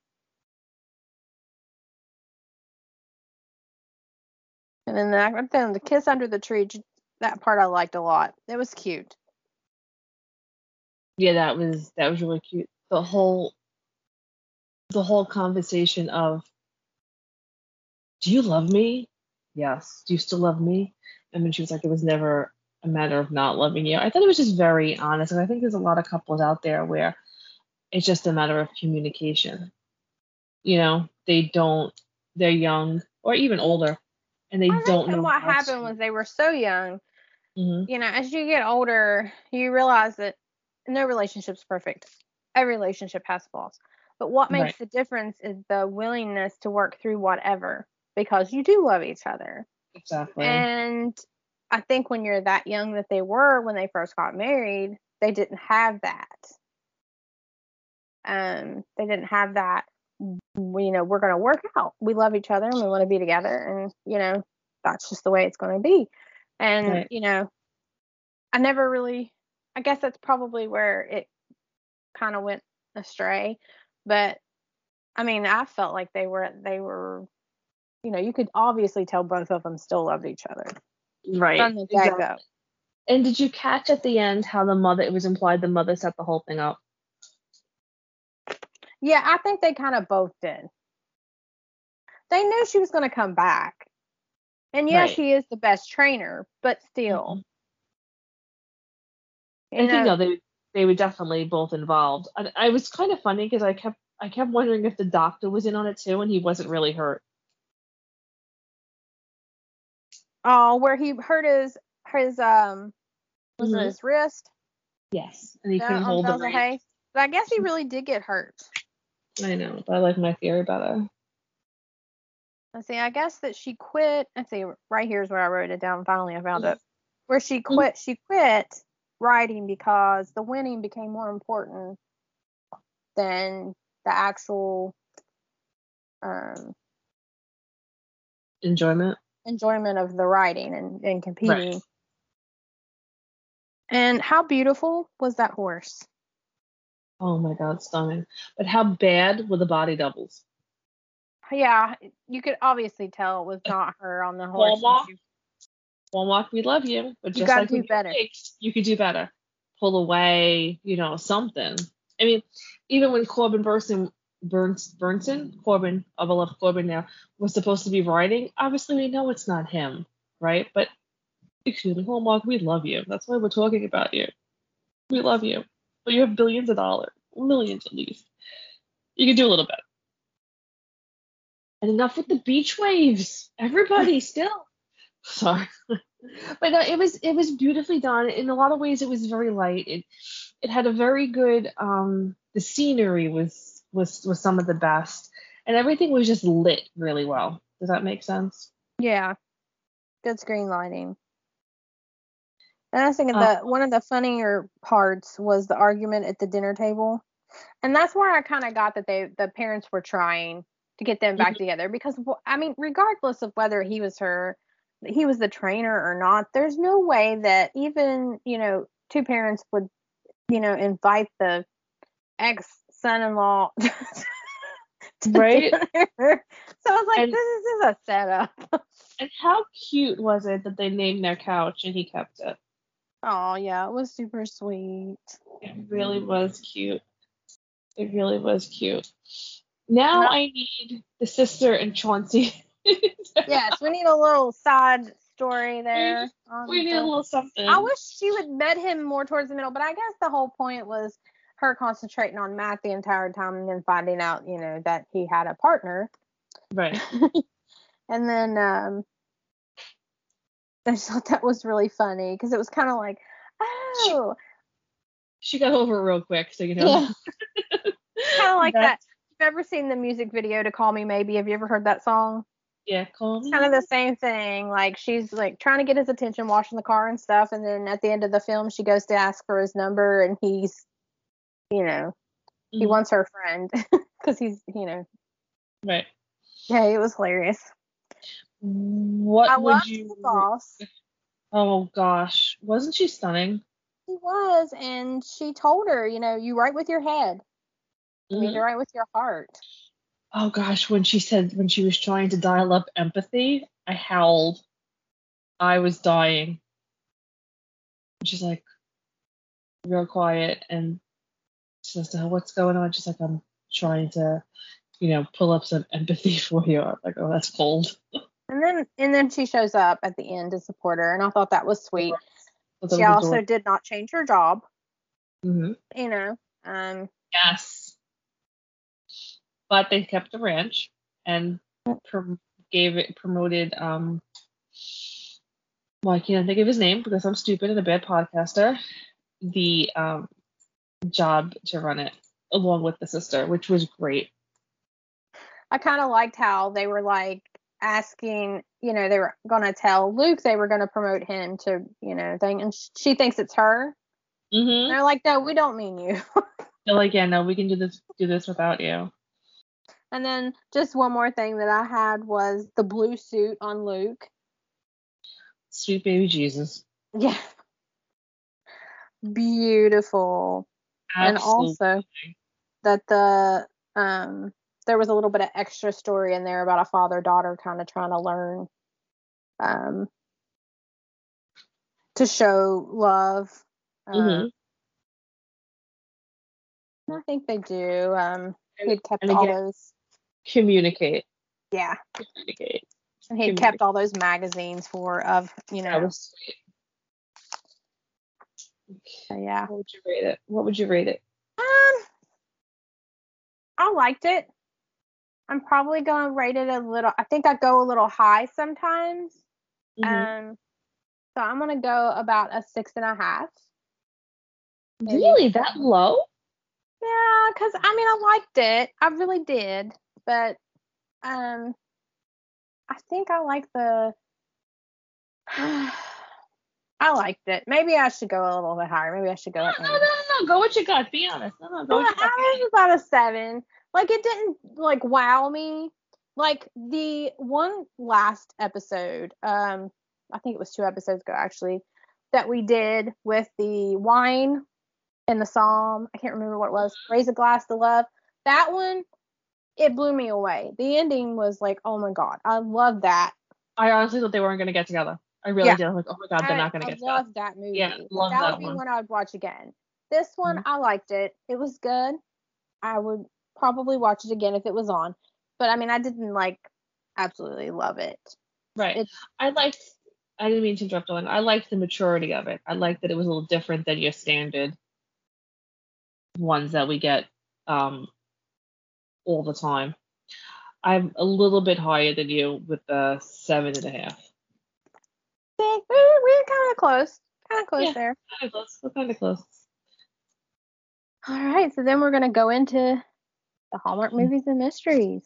And then the, then the kiss under the tree that part i liked a lot. It was cute yeah, that was that was really cute. the whole the whole conversation of do you love me? Yes. Do you still love me? And then she was like, it was never a matter of not loving you. I thought it was just very honest. And I think there's a lot of couples out there where it's just a matter of communication. You know, they don't, they're young or even older, and they I don't know. what happened was they were so young. Mm-hmm. You know, as you get older, you realize that no relationship's perfect. Every relationship has flaws. But what makes Right. the difference is the willingness to work through whatever because you do love each other. Exactly. And I think when you're that young that they were when they first got married, they didn't have that. Um, they didn't have that. We, you know, we're going to work out. We love each other and we want to be together, and you know, that's just the way it's going to be. And Right. you know, I never really. I guess that's probably where it kind of went astray. But I mean, I felt like they were they were, you know, you could obviously tell both of them still loved each other right. from the get exactly. go. And did you catch at the end how the mother? It was implied the mother set the whole thing up. Yeah, I think they kind of both did. They knew she was going to come back. And yes, Right. she is the best trainer, but still. Mm-hmm. I think no, they they were definitely both involved. I, I was kind of funny because I kept I kept wondering if the doctor was in on it too, and he wasn't really hurt. oh, where he hurt his his um was Mhm. it his wrist Yes, and he couldn't hold the. Hay? But I guess he really did get hurt. I know, but I like my theory better. Let's see, I guess that she quit. Let's see, right here's where I wrote it down. Finally, I found it. Where she Mm-hmm. quit, she quit riding because the winning became more important than the actual um, Enjoyment. enjoyment of the riding and, and competing. right. And how beautiful was that horse? Oh my god, stunning. But how bad were the body doubles? Yeah, you could obviously tell it was not her on the horse. She- Hallmark, we love you, but You just gotta like do better. you could do better. Pull away, you know, something. I mean, even when Corbin Burson, Burns, Burnson, Corbin, I love Corbin now, was supposed to be riding, obviously we know it's not him, right? But excuse me, Hallmark, we love you. That's why we're talking about you. We love you. But you have billions of dollars, millions at least. You can do a little bit. And enough with the beach waves. Everybody still. Sorry. but no, it was it was beautifully done. In a lot of ways it was very light. It it had a very good um the scenery was was was some of the best. And everything was just lit really well. Does that make sense? Yeah, good screen lighting. And I was thinking Uh, that one of the funnier parts was the argument at the dinner table, and that's where I kind of got that they the parents were trying to get them back together because I mean, regardless of whether he was her, he was the trainer or not, there's no way that even you know two parents would you know invite the ex son-in-law. to Right. dinner. So I was like, And- this is just a setup. And how cute was it that they named their couch and he kept it? Oh yeah, it was super sweet. It really was cute. It really was cute. Now No. I need the sister and Chauncey. Yes, we need a little side story there. on we need a little something. I wish she would met him more towards the middle, but I guess the whole point was her concentrating on Matt the entire time and then finding out, you know, that he had a partner. Right. And then um I just thought that was really funny because it was kind of like, oh, She got over it real quick, so you know. yeah, kind of like that. You've ever seen the music video to Call Me Maybe? Have you ever heard that song? Yeah, call me. kind of the same thing. Like she's like trying to get his attention, washing the car and stuff, and then at the end of the film, she goes to ask for his number, and he's, you know, he Mhm. wants her friend because he's, you know, Right. yeah, it was hilarious. What I would you? boss. Oh gosh, wasn't she stunning? He was, and she told her, you know, you write with your head, you need Mhm. to write with your heart. Oh gosh, when she said when she was trying to dial up empathy, I howled. I was dying. She's like real quiet and She says to her, "What's going on?" She's like, "I'm trying to, you know, pull up some empathy for you." I'm like, "Oh, that's cold." And then and then she shows up at the end to support her, and I thought that was sweet. She also did not change her job. Mm-hmm. You know. Um. Yes. But they kept the ranch and prom- gave it promoted. Um. Well, I can't think of his name because I'm stupid and a bad podcaster. The um job to run it along with the sister, which was great. I kind of liked how they were like asking, you know, they were going to tell Luke they were going to promote him to, you know, thing, and she thinks it's her. Mm-hmm. They're like, no, we don't mean you. they're like, yeah, no, we can do this, do this without you. And then just one more thing that I had was the blue suit on Luke. Sweet baby Jesus. Yeah. Beautiful. Absolutely. And also that the um there was a little bit of extra story in there about a father daughter kind of trying to learn um to show love. Mm-hmm. I think they do. Um he kept all again, those communicate. Yeah. Communicate. And he kept all those magazines for of, you know. That was sweet. So, yeah. What would you rate it? What would you rate it? Um, I liked it. I'm probably gonna rate it a little. I think I go a little high sometimes. Mm-hmm. Um, so I'm gonna go about a six and a half. Really, that low? Yeah, cause I mean I liked it. I really did, but um, I think I like the. I liked it. Maybe I should go a little bit higher. Maybe I should go. No, no, no, no, Go what you got. Be honest. No, no, go got. I was about a seven. Like it didn't like wow me. Like the one last episode, um, I think it was two episodes ago actually, that we did with the wine and the psalm. I can't remember what it was. Raise a glass to love. That one, it blew me away. The ending was like, oh my god, I love that. I honestly thought they weren't gonna get together. I really yeah. did. I'm like, oh my god, they're I, not gonna I get. Together. I love that movie. Yeah, love that, that would be one. one I would watch again. This one, mm-hmm. I liked it. It was good. I would probably watch it again if it was on. But I mean, I didn't like absolutely love it. Right. It's, I liked. I didn't mean to interrupt on. I liked the maturity of it. I liked that it was a little different than your standard ones that we get um all the time. I'm a little bit higher than you with the seven and a half we're, we're kind of close. Kind of close yeah, there. Kind of close. We're kind of close. All right, so then we're gonna go into the Hallmark hmm. movies and mysteries.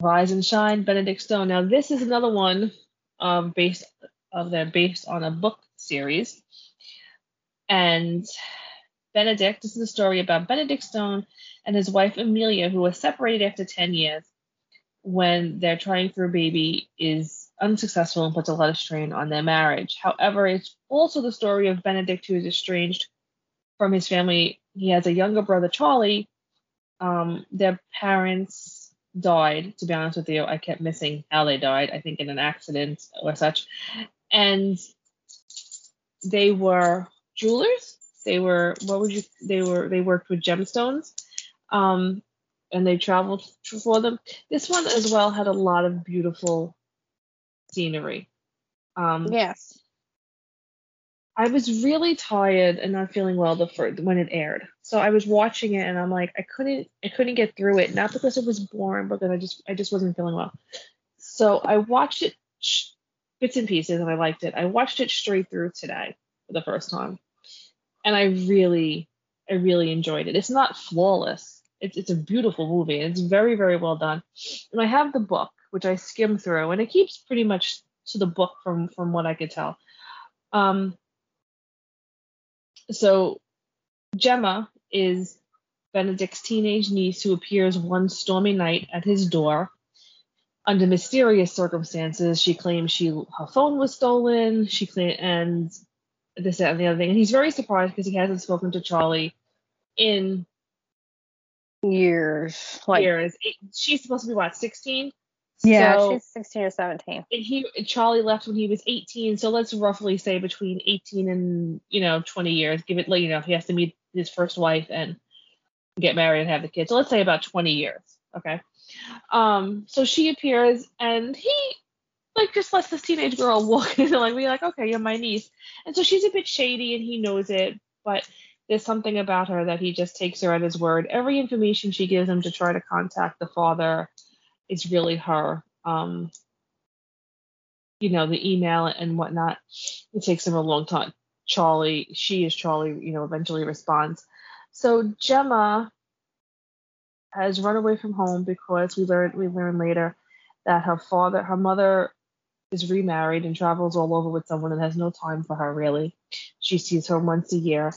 Rise and Shine, Benedict Stone. Now this is another one um, based of they're based on a book series, and Benedict. This is a story about Benedict Stone and his wife Amelia, who were separated after 10 years when they're trying for a baby is unsuccessful and puts a lot of strain on their marriage. However, it's also the story of Benedict, who is estranged from his family. He has a younger brother, Charlie. Um, their parents died, to be honest with you. I kept missing how they died, I think in an accident or such. And they were jewelers. They were, what would you, they were, they worked with gemstones. Um, and they traveled for them. This one as well had a lot of beautiful scenery. Um, yes. I was really tired and not feeling well the first, when it aired. So I was watching it and I'm like, I couldn't, I couldn't get through it. Not because it was boring, but because I just, I just wasn't feeling well. So I watched it bits and pieces and I liked it. I watched it straight through today for the first time, and I really, I really enjoyed it. It's not flawless. It's, it's a beautiful movie. It's very, very well done. And I have the book which I skim through, and it keeps pretty much to the book from from what I could tell. Um, so Gemma is Benedict's teenage niece who appears one stormy night at his door. Under mysterious circumstances, she claims she her phone was stolen. She claim and this that, and the other thing, and he's very surprised because he hasn't spoken to Charlie in years. Like years. She's supposed to be what, 16? Yeah, so, she's 16 or 17. And he Charlie left when he was 18, so let's roughly say between 18 and you know 20 years. Give it, you know, he has to meet his first wife and get married and have the kids. So let's say about 20 years. Okay. Um, so she appears and he like just lets this teenage girl walk in and like be like, okay, you're my niece. And so she's a bit shady and he knows it, but there's something about her that he just takes her at his word. Every information she gives him to try to contact the father is really her. Um, you know, the email and whatnot. It takes him a long time. Charlie, she is Charlie, you know, eventually responds. So Gemma has run away from home because we learn we learn later that her father her mother is remarried and travels all over with someone and has no time for her really. She sees her once a year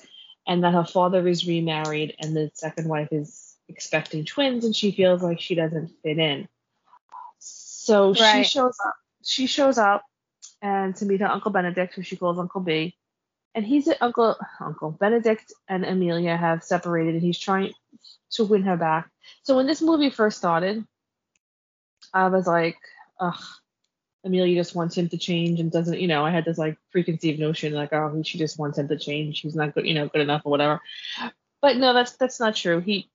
and that her father is remarried and the second wife is expecting twins and she feels like she doesn't fit in. So right. she shows up she shows up and to meet her Uncle Benedict, who she calls Uncle B. And he's Uncle Uncle Benedict and Amelia have separated, and he's trying to win her back. So when this movie first started, I was like, ugh, Amelia just wants him to change and doesn't, you know, I had this like preconceived notion like, oh, she just wants him to change. She's not good, you know, good enough or whatever. But no, that's that's not true. He,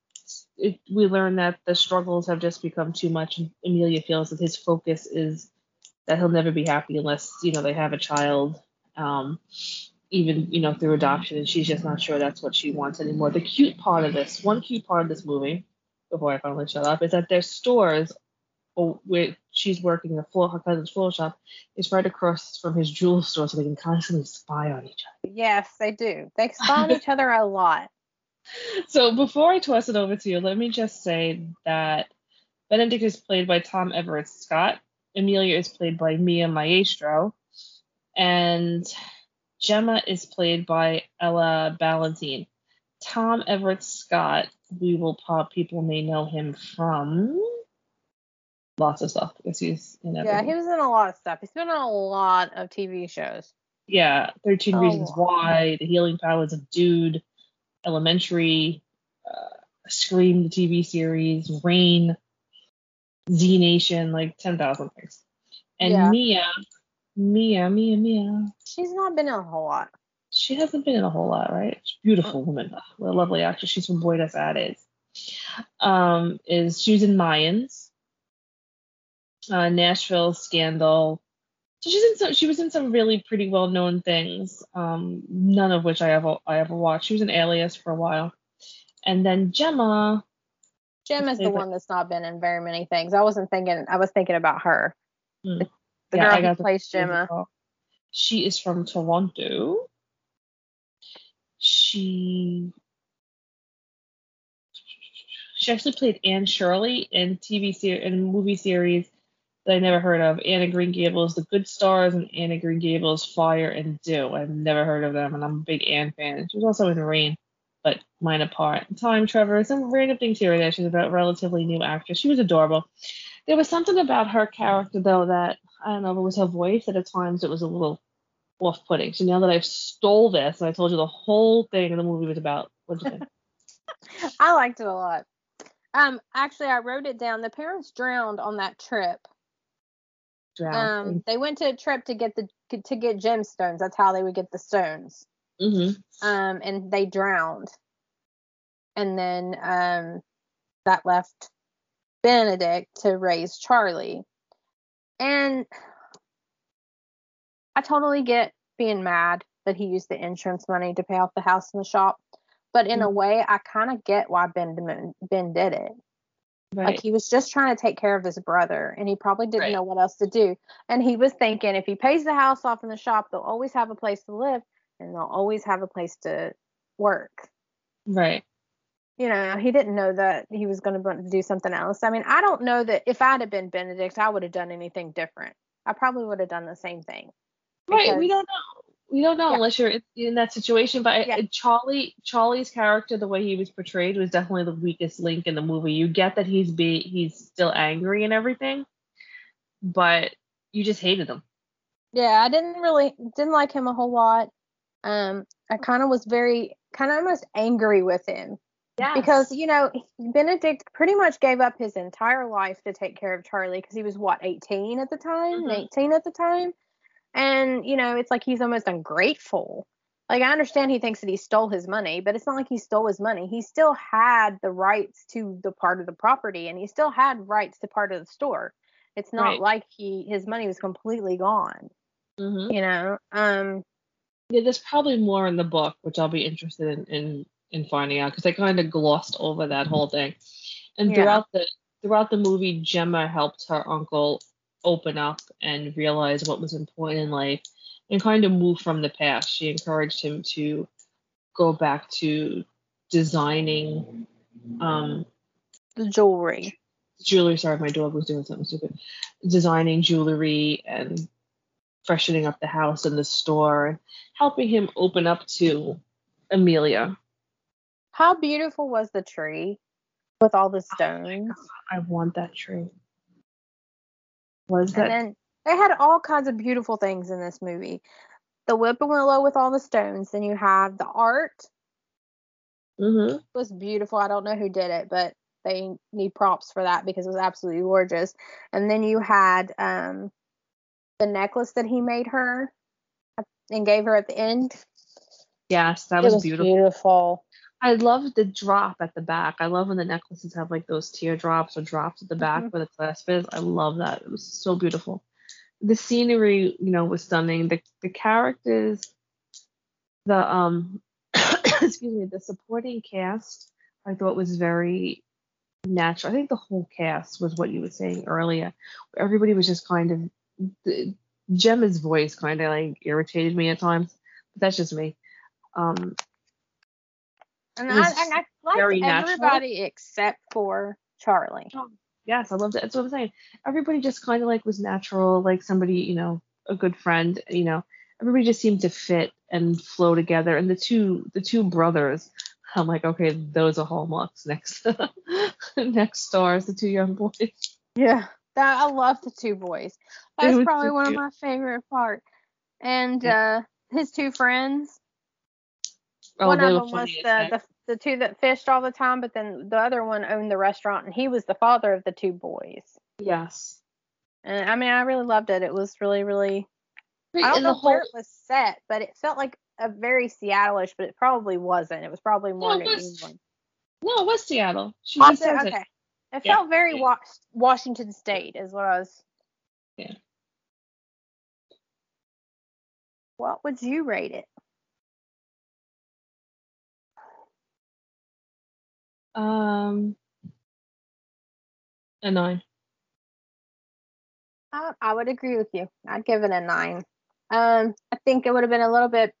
it, we learned that the struggles have just become too much, and Amelia feels that his focus is that he'll never be happy unless you know they have a child um, even you know through adoption and she's just not sure that's what she wants anymore the cute part of this one cute part of this movie before i finally shut up is that their stores oh, where she's working the floor her cousin's floor shop is right across from his jewel store so they can constantly spy on each other. Yes they do. They spy on each other a lot. So before i toss it over to you let me just say that benedict is played by tom everett scott. Amelia is played by Mia Maestro, and Gemma is played by Ella Ballentine. Tom Everett Scott, we will pop people may know him from lots of stuff because he's in everything. Yeah, he was in a lot of stuff. He's been in a lot of TV shows. Yeah, 13 oh, Reasons Why, The Healing Powers of Dude, Elementary, uh, Scream, the TV series, Rain, Z Nation, like 10,000 things. And yeah. Mia, Mia, Mia, Mia. She's not been in a whole lot. She hasn't been in a whole lot, right? Beautiful woman, a lovely actress. She's from Buenos Aires. Um, is she was in Mayans, uh, Nashville Scandal. So she's in some. She was in some really pretty well known things. Um, none of which I ever I ever watched. She was in Alias for a while, and then Gemma is the one that's not been in very many things. I wasn't thinking. I was thinking about her. Hmm. The, the yeah, girl who plays Gemma. She is from Toronto. She she actually played Anne Shirley in TV series in movie series that I never heard of. Anne of Green Gables, The Good Stars, and Anne of Green Gables, Fire and Dew. I've never heard of them, and I'm a big Anne fan. She was also in Rain, but mine apart. Time Trevor, some random things here and there. She's a relatively new actress. She was adorable. There was something about her character though that I don't know if it was her voice that at times it was a little off-putting. So now that I've stole this and I told you the whole thing the movie was about, what do you think? I liked it a lot. Um, actually, I wrote it down. The parents drowned on that trip. Um, they went to a trip to get the to get gemstones. That's how they would get the stones. Mm-hmm. Um, and they drowned. And then um, that left Benedict to raise Charlie. And I totally get being mad that he used the insurance money to pay off the house and the shop. But in mm-hmm. a way, I kind of get why Ben Ben did it. Right. Like he was just trying to take care of his brother, and he probably didn't right. know what else to do. And he was thinking, if he pays the house off in the shop, they'll always have a place to live and they'll always have a place to work. Right. You know, he didn't know that he was going to do something else. I mean, I don't know that if I'd have been Benedict, I would have done anything different. I probably would have done the same thing. Right. We don't know. We don't know yeah. unless you're in that situation. But yeah. Charlie, Charlie's character, the way he was portrayed, was definitely the weakest link in the movie. You get that he's be he's still angry and everything, but you just hated him. Yeah, I didn't really didn't like him a whole lot um, I kind of was very, kind of almost angry with him. Yes. Because, you know, Benedict pretty much gave up his entire life to take care of Charlie because he was, what, 18 at the time? Mm-hmm. 18 at the time? And, you know, it's like he's almost ungrateful. like I understand he thinks that he stole his money, but it's not like he stole his money. He still had the rights to the part of the property and he still had rights to part of the store. It's not right. like he his money was completely gone. Mm-hmm. You know. Um yeah, there's probably more in the book, which I'll be interested in in, in finding out because I kind of glossed over that whole thing. And throughout the throughout the movie, Gemma helped her uncle open up and realize what was important in life and kind of move from the past. She encouraged him to go back to designing um, the jewelry. Jewelry, sorry, my dog was doing something stupid. Designing jewelry and freshening up the house and the store, and helping him open up to Amelia. How beautiful was the tree with all the stones? Oh I want that tree. Was that? And then they had all kinds of beautiful things in this movie. The whippoorwill with all the stones. Then you have the art. Mm-hmm. It was beautiful. I don't know who did it, but they need props for that because it was absolutely gorgeous. And then you had um, the necklace that he made her and gave her at the end. Yes, that was, was beautiful. Beautiful. I love the drop at the back. I love when the necklaces have like those teardrops or drops at the back mm-hmm. where the clasp is. I love that. It was so beautiful the scenery, you know, was stunning. The the characters, the um, excuse me, the supporting cast, I thought was very natural. I think the whole cast was what you were saying earlier. Everybody was just kind of the, Gemma's voice kind of like irritated me at times, but that's just me. Um, and I, and I liked everybody natural. except for Charlie. Oh, yes, I loved it. That's what I'm saying. Everybody just kind of like was natural, like somebody, you know, a good friend, you know. Everybody just seemed to fit and flow together. And the two the two brothers, I'm like, okay, those are hallmarks next next stars, the two young boys. Yeah. That I love the two boys. That's probably one cute. of my favorite parts. And yeah. uh his two friends. Oh, one of them was the, the the two that fished all the time, but then the other one owned the restaurant, and he was the father of the two boys. Yes. And I mean, I really loved it. It was really, really. I don't know whole... where it was set, but it felt like a very Seattle-ish, but it probably wasn't. It was probably more no, New was... England. No, it was Seattle. She just said, okay. It, it yeah. felt very yeah. Washington State, is what I was. Yeah. What would you rate it? Um, a nine. Uh, I would agree with you. I'd give it a nine. Um, I think it would have been a little bit.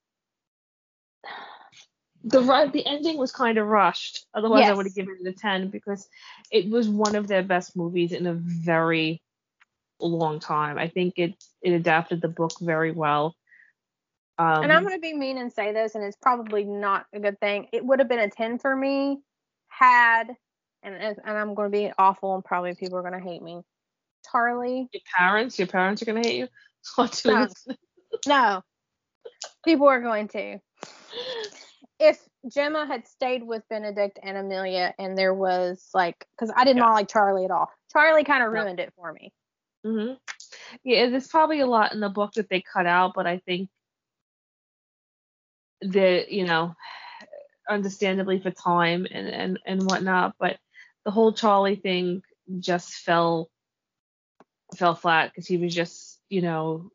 The the ending was kind of rushed. Otherwise, yes. I would have given it a ten because it was one of their best movies in a very long time. I think it it adapted the book very well. Um, and I'm going to be mean and say this, and it's probably not a good thing. It would have been a 10 for me had, and and I'm going to be awful, and probably people are going to hate me. Charlie. Your parents, your parents are going to hate you. no, no, people are going to. If Gemma had stayed with Benedict and Amelia, and there was like, because I did yeah. not like Charlie at all. Charlie kind of ruined it for me. Mhm. Yeah, there's probably a lot in the book that they cut out, but I think that you know understandably for time and and and whatnot. But the whole Charlie thing just fell fell flat because he was just you know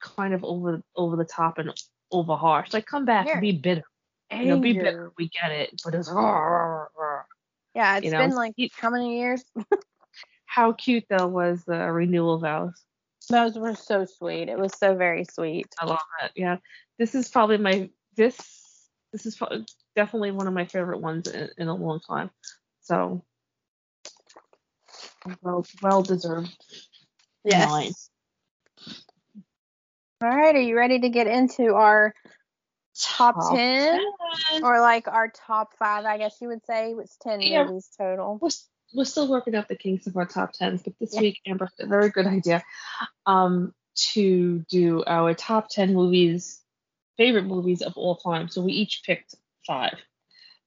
kind of over over the top and over harsh. Like come back and be bitter. You know, be bitter. We get it, but it's yeah. It's you know, been like how many years? how cute though was the renewal vows. Those were so sweet. It was so very sweet. I love it. Yeah, this is probably my this this is definitely one of my favorite ones in, in a long time. So well well deserved. Yes. Nine. All right, are you ready to get into our top, top 10, 10, or like our top five? I guess you would say it's 10 yeah. movies total. We're, we're still working out the kinks of our top 10s, but this yeah. week Amber had a very good idea um, to do our top 10 movies favorite movies of all time. So we each picked five.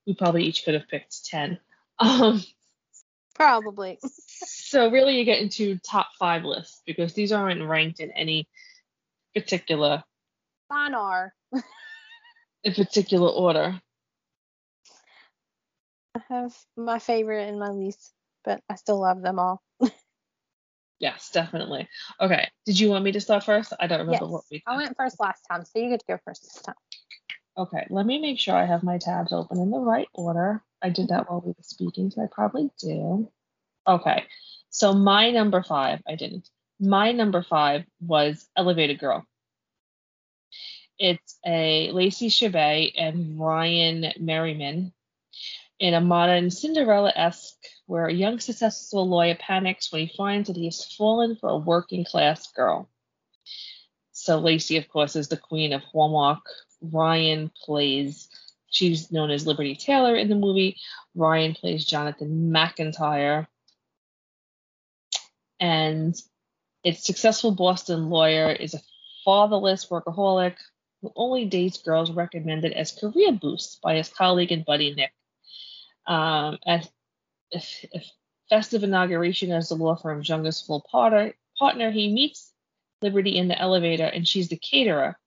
We probably each could have picked ten. Um, probably. so really, you get into top five lists because these aren't ranked in any particular. Mine are. in particular order. I have my favorite and my least, but I still love them all. Yes, definitely. Okay. Did you want me to start first? I don't remember yes. what we. I went first last time, so you get to go first this time. Okay, let me make sure I have my tabs open in the right order. I did that while we were speaking, so I probably do. Okay, so my number five, I didn't. My number five was Elevator Girl. It's a Lacey Chabert and Ryan Merriman in a modern Cinderella esque where a young successful lawyer panics when he finds that he has fallen for a working class girl. So Lacey, of course, is the queen of Hallmark. Ryan plays, she's known as Liberty Taylor in the movie. Ryan plays Jonathan McIntyre. And its successful Boston lawyer is a fatherless workaholic who only dates girls recommended as career boosts by his colleague and buddy Nick. Um, at a, a festive inauguration as the law firm's youngest full partner, partner, he meets Liberty in the elevator, and she's the caterer.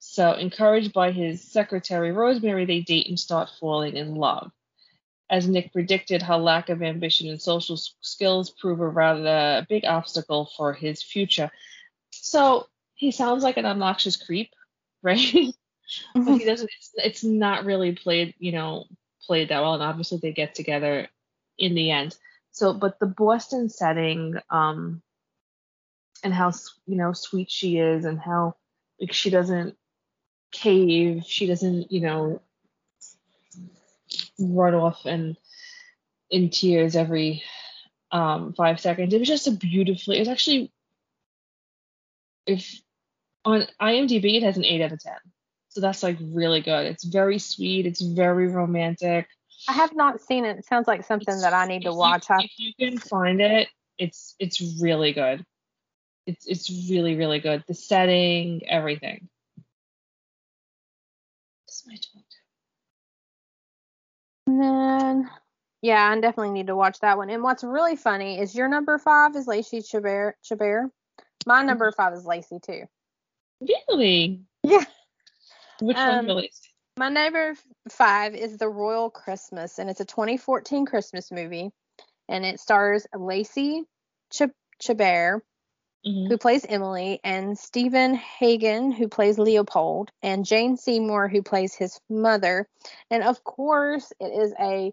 So, encouraged by his secretary Rosemary, they date and start falling in love. As Nick predicted, her lack of ambition and social skills prove a rather big obstacle for his future. So, he sounds like an obnoxious creep, right? But he doesn't. It's, it's not really played, you know, played that well. And obviously, they get together in the end. So, but the Boston setting, um, and how you know sweet she is, and how like she doesn't cave, she doesn't, you know, run off and in tears every um, five seconds. It was just a beautifully. It was actually, if on IMDb, it has an eight out of ten. So that's like really good. It's very sweet. It's very romantic. I have not seen it. It sounds like something that I need to watch. You, if you can find it, it's it's really good. It's it's really really good. The setting, everything. This my turn. And then, yeah, I definitely need to watch that one. And what's really funny is your number five is Lacey Chabert. Chabert. My number Mm-hmm. five is Lacey too. Really? Yeah. Which Um, one released? My number five is The Royal Christmas, and it's a 2014 Christmas movie, and it stars Lacey Ch- Chabert, Mhm. who plays Emily, and Stephen Hagan, who plays Leopold, and Jane Seymour, who plays his mother. And of course, it is a,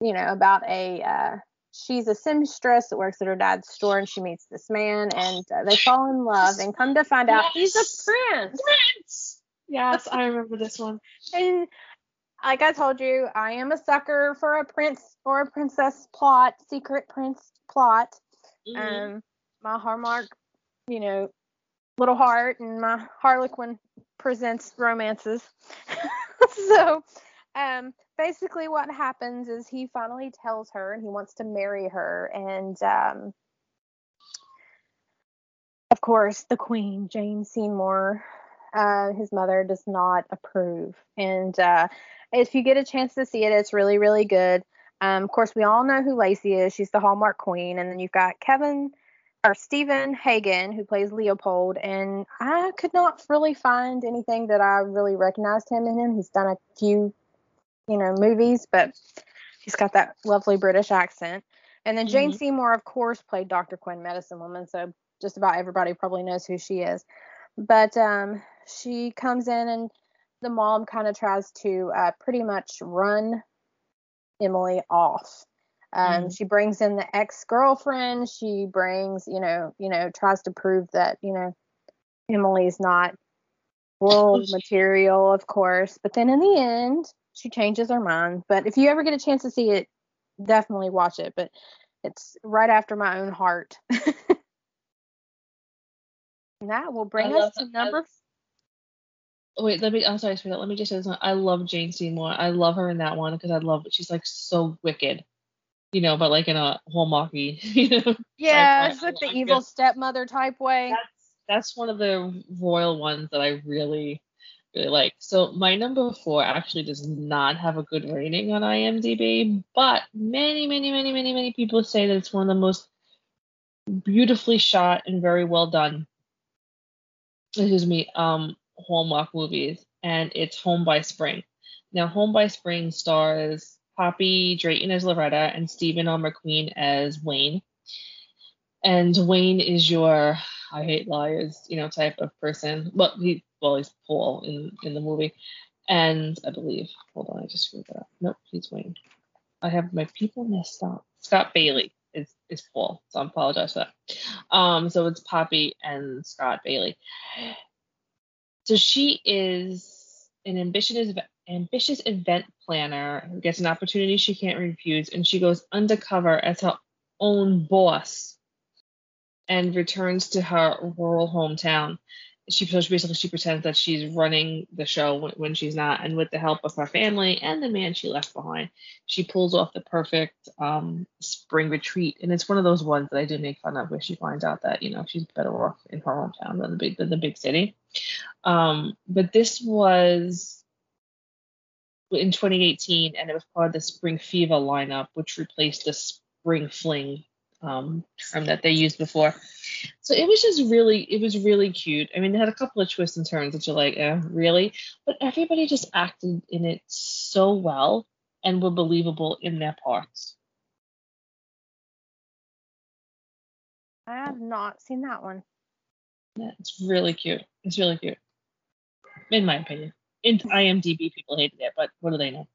you know, about a, uh, she's a seamstress that works at her dad's store, and she meets this man, and uh, they fall in love, and come to find out he's a prince. Prince. Yes, I remember this one. And like I told you, I am a sucker for a prince or a princess plot, secret prince plot. Mhm. Um, my Hallmark, you know, little heart and my Harlequin presents romances. so, um, basically, what happens is he finally tells her and he wants to marry her, and um, of course, the Queen Jane Seymour, uh, his mother does not approve. And uh, if you get a chance to see it, it's really, really good. Um, of course, we all know who Lacey is. She's the Hallmark Queen. And then you've got Kevin or Stephen Hagan, who plays Leopold. And I could not really find anything that I really recognized him in him. He's done a few, you know, movies, but he's got that lovely British accent. And then Jane Mhm. Seymour, of course, played Dr. Quinn, Medicine Woman. So just about everybody probably knows who she is. But um, she comes in and the mom kind of tries to uh, pretty much run Emily off. Um, Mhm. She brings in the ex-girlfriend. She brings, you know, you know, tries to prove that, you know, Emily's not royal material, of course. But then in the end, she changes her mind. But if you ever get a chance to see it, definitely watch it. But it's right after my own heart. and that will bring I us to that- number. Oh, Wait, let me. I'm sorry, sweetheart. Let me just say this one. I love Jane Seymour. I love her in that one because I love. It. She's like so wicked, you know, but like in a hallmarky, you know. yeah, it's like the evil stepmother type way. That's that's one of the royal ones that I really really like. So my number four actually does not have a good rating on IMDb, but many, many, many, many, many people say that it's one of the most beautifully shot and very well done excuse me, um, Hallmark movies, and it's Home by Spring. Now, Home by Spring stars Poppy Drayton as Loretta and Steven R. McQueen as Wayne. And Wayne is your I hate liars, you know, type of person. Well, he well he's Paul in in the movie, and I believe. Hold on, I just screwed that up. Nope, he's Wayne. I have my people messed up. Scott Bailey is is Paul, so I apologize for that. Um, so it's Poppy and Scott Bailey. So she is an ambitious ambitious event planner who gets an opportunity she can't refuse, and she goes undercover as her own boss and returns to her rural hometown. She, so basically she pretends that she's running the show when, when she's not, and with the help of her family and the man she left behind, she pulls off the perfect um, spring retreat. And it's one of those ones that I do make fun of, where she finds out that you know she's better off in her hometown than the big than the big city. Um, but this was in 2018, and it was part of the Spring Fever lineup, which replaced the Spring Fling um, term that they used before. So it was just really, it was really cute. I mean, it had a couple of twists and turns that you're like, eh, really? But everybody just acted in it so well and were believable in their parts. I have not seen that one. Yeah, it's really cute. It's really cute, in my opinion. In IMDb, people hated it, but what do they know?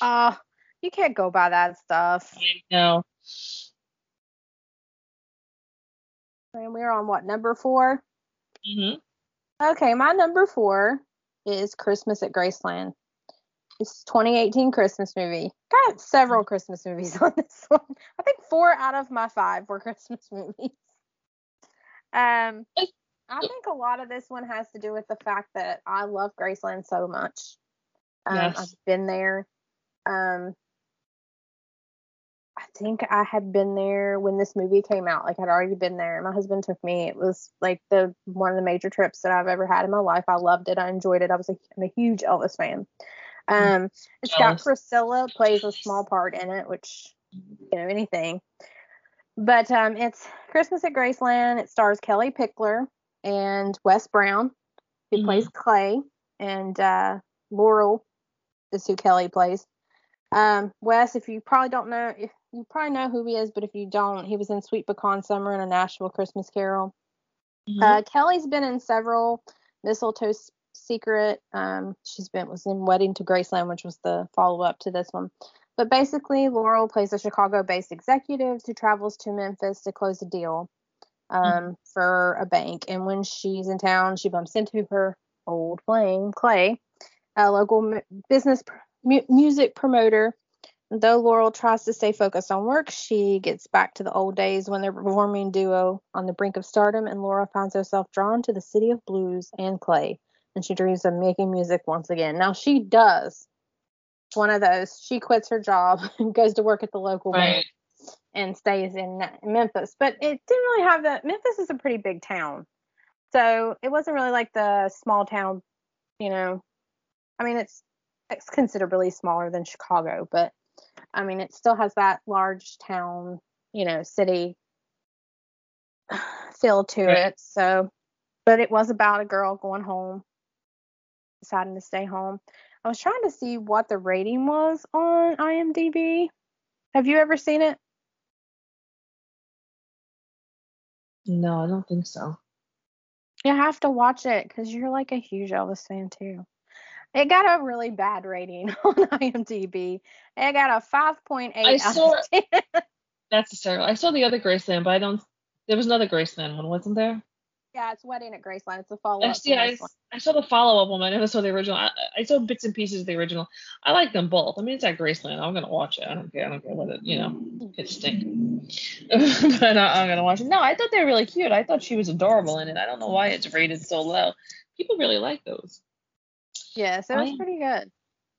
Uh, you can't go by that stuff. I know. And we're on what number 4 Mm-hmm. Okay, my number four is Christmas at Graceland. It's 2018 Christmas movie. Got several Christmas movies on this one. I think four out of my five were Christmas movies. Um, I think a lot of this one has to do with the fact that I love Graceland so much. Um, Yes. I've been there. Um, think I had been there when this movie came out. Like I'd already been there. My husband took me. It was like the one of the major trips that I've ever had in my life. I loved it. I enjoyed it. I was a, I'm a huge Elvis fan. Um, it's got Priscilla plays a small part in it, which you know anything. But um, it's Christmas at Graceland. It stars Kellie Pickler and Wes Brown, who Mhm. plays Clay, and uh, Laurel is who Kelly plays. Um, Wes, if you probably don't know, if you probably know who he is, but if you don't, he was in Sweet Pecan Summer and a Nashville Christmas Carol. Mhm. Uh, Kelly's been in several Mistletoe Secret. Um, she's been was in Wedding to Graceland, which was the follow up to this one. But basically, Laurel plays a Chicago-based executive who travels to Memphis to close a deal um, for a bank. And when she's in town, she bumps into her old flame, Clay, a local m- business pr- mu- music promoter. Though Laurel tries to stay focused on work, she gets back to the old days when they're performing duo on the brink of stardom, and Laura finds herself drawn to the city of blues and Clay, and she dreams of making music once again. Now she does one of those. She quits her job and goes to work at the local Right. bank and stays in Memphis. But it didn't really have the Memphis is a pretty big town. So it wasn't really like the small town, you know. I mean it's it's considerably smaller than Chicago, but I mean it still has that large town, you know, city feel to Right. it. So but it was about a girl going home, deciding to stay home. I was trying to see what the rating was on IMDb. Have you ever seen it? No, I don't think so. You have to watch it because you're like a huge Elvis fan too. It got a really bad rating on IMDb. It got a 5.8 I out saw of 10. That's hysterical. I saw the other Graceland, but I don't. There was another Graceland one, wasn't there? yeah, it's Wedding at Graceland. It's a follow I up. see. I, I saw the follow up one. I never saw the original. I, I saw bits and pieces of the original. I like them both. I mean, it's at Graceland. I'm gonna watch it. I don't care. I don't care what it. You know, it stink. but uh, I'm gonna watch it. No, I thought they were really cute. I thought she was adorable in it. I don't know why it's rated so low. People really like those. Yeah, so it was I- pretty good.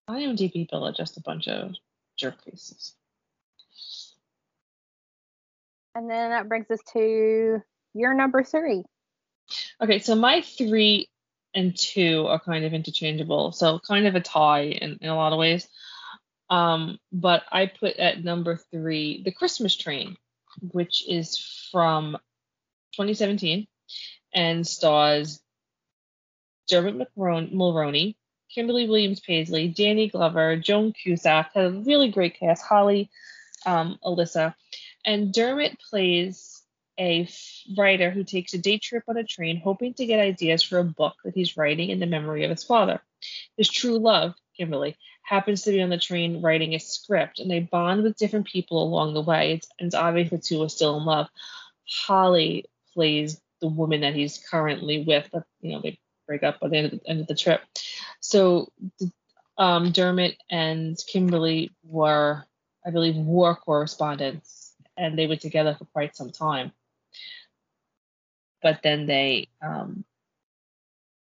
IMDb people are just a bunch of jerk faces. And then that brings us to your number three. Okay, so my three and two are kind of interchangeable, so kind of a tie in, in a lot of ways. Um, but I put at number three the Christmas Train, which is from 2017 and stars Dermot Mulroney, Kimberly Williams Paisley, Danny Glover, Joan Cusack, had a really great cast. Holly, um, Alyssa, and Dermot plays a writer who takes a day trip on a train, hoping to get ideas for a book that he's writing in the memory of his father. His true love, Kimberly, happens to be on the train writing a script, and they bond with different people along the way. It's, it's obvious the two are still in love. Holly plays the woman that he's currently with, but you know they break up by the end of the, end of the trip. So um, Dermot and Kimberly were, I believe, war correspondents, and they were together for quite some time. But then they um,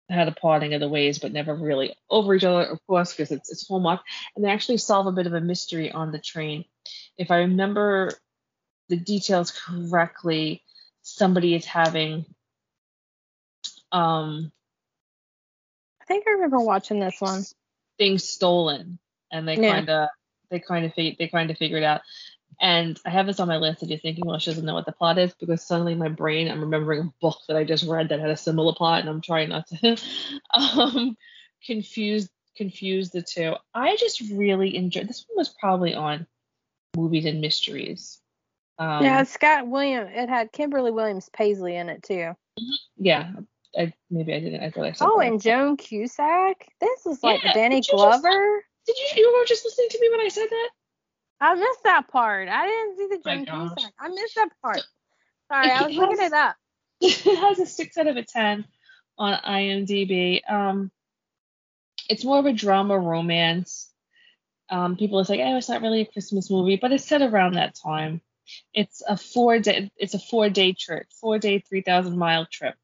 had a parting of the ways, but never really over each other, of course, because it's it's Hallmark, and they actually solve a bit of a mystery on the train. If I remember the details correctly, somebody is having um I think I remember watching this one. Things stolen, and they yeah. kind of they kind of they kind of figured out. And I have this on my list if you're thinking, well, she doesn't know what the plot is, because suddenly my brain, I'm remembering a book that I just read that had a similar plot, and I'm trying not to um, confuse confuse the two. I just really enjoyed this one was probably on movies and mysteries. Um, yeah, Scott William. It had Kimberly Williams Paisley in it too. Mm-hmm. Yeah, I maybe I didn't. I thought I said. Oh, that. and Joan Cusack. This is like yeah, Danny did Glover. Just, did you you were just listening to me when I said that? I missed that part. I didn't see the Joan Cusack. I missed that part. Sorry, it I was has, looking it up. It has a six out of a ten on IMDb. Um, it's more of a drama romance. Um, people are like, oh, it's not really a Christmas movie, but it's set around that time. It's a four day. It's a four day trip, four day, three thousand mile trip.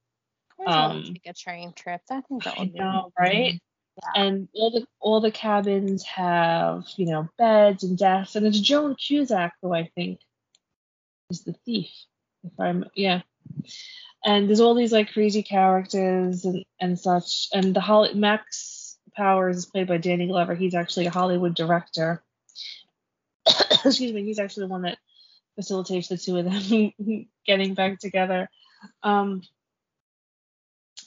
Um, take a train trip. I think that would know, right? Yeah. And all the all the cabins have you know beds and desks, and it's Joan Cusack who I think is the thief. If I'm yeah. And there's all these like crazy characters and, and such. And the Holly Max Powers is played by Danny Glover. He's actually a Hollywood director. Excuse me. He's actually the one that facilitates the two of them getting back together. Um,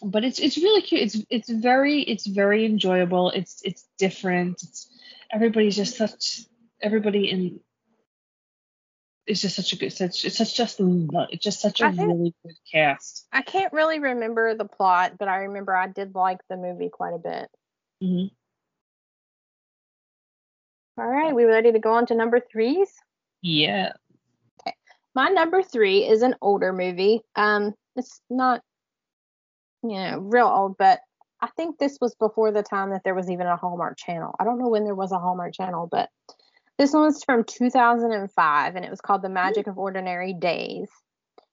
but it's it's really cute. It's it's very it's very enjoyable. It's it's different. It's everybody's just such everybody in it's just such a good such it's such just it's just such a really good cast. I can't really remember the plot, but I remember I did like the movie quite a bit. Mm-hmm. All right, we ready to go on to number threes? Yeah. Okay. My number three is an older movie. Um, it's not you know, real old, but I think this was before the time that there was even a Hallmark channel. I don't know when there was a Hallmark channel, but this one was from 2005 and it was called The Magic of Ordinary Days.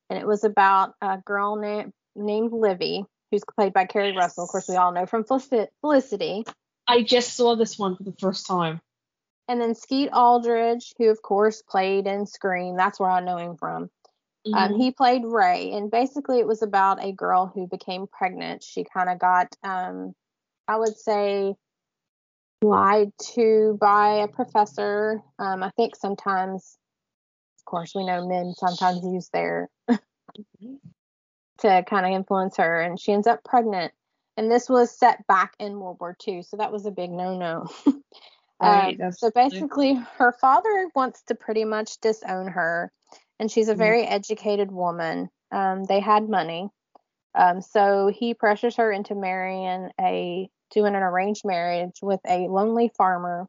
And it was about a girl na- named Livy, who's played by Keri Russell. Of course, we all know from Felicity. I just saw this one for the first time. And then Skeet Ulrich, who of course played in Scream. That's where I know him from. Um, mm-hmm. Um, he played Ray, and basically it was about a girl who became pregnant. She kind of got, um, I would say, lied to by a professor. Um, I think sometimes, of course, we know men sometimes use their to kind of influence her, and she ends up pregnant. And this was set back in World War II, so that was a big no-no. right, um, so basically, her father wants to pretty much disown her and she's a mm-hmm. very mm-hmm. educated woman. Um, they had money, um, so he pressures her into marrying a doing an arranged marriage with a lonely farmer.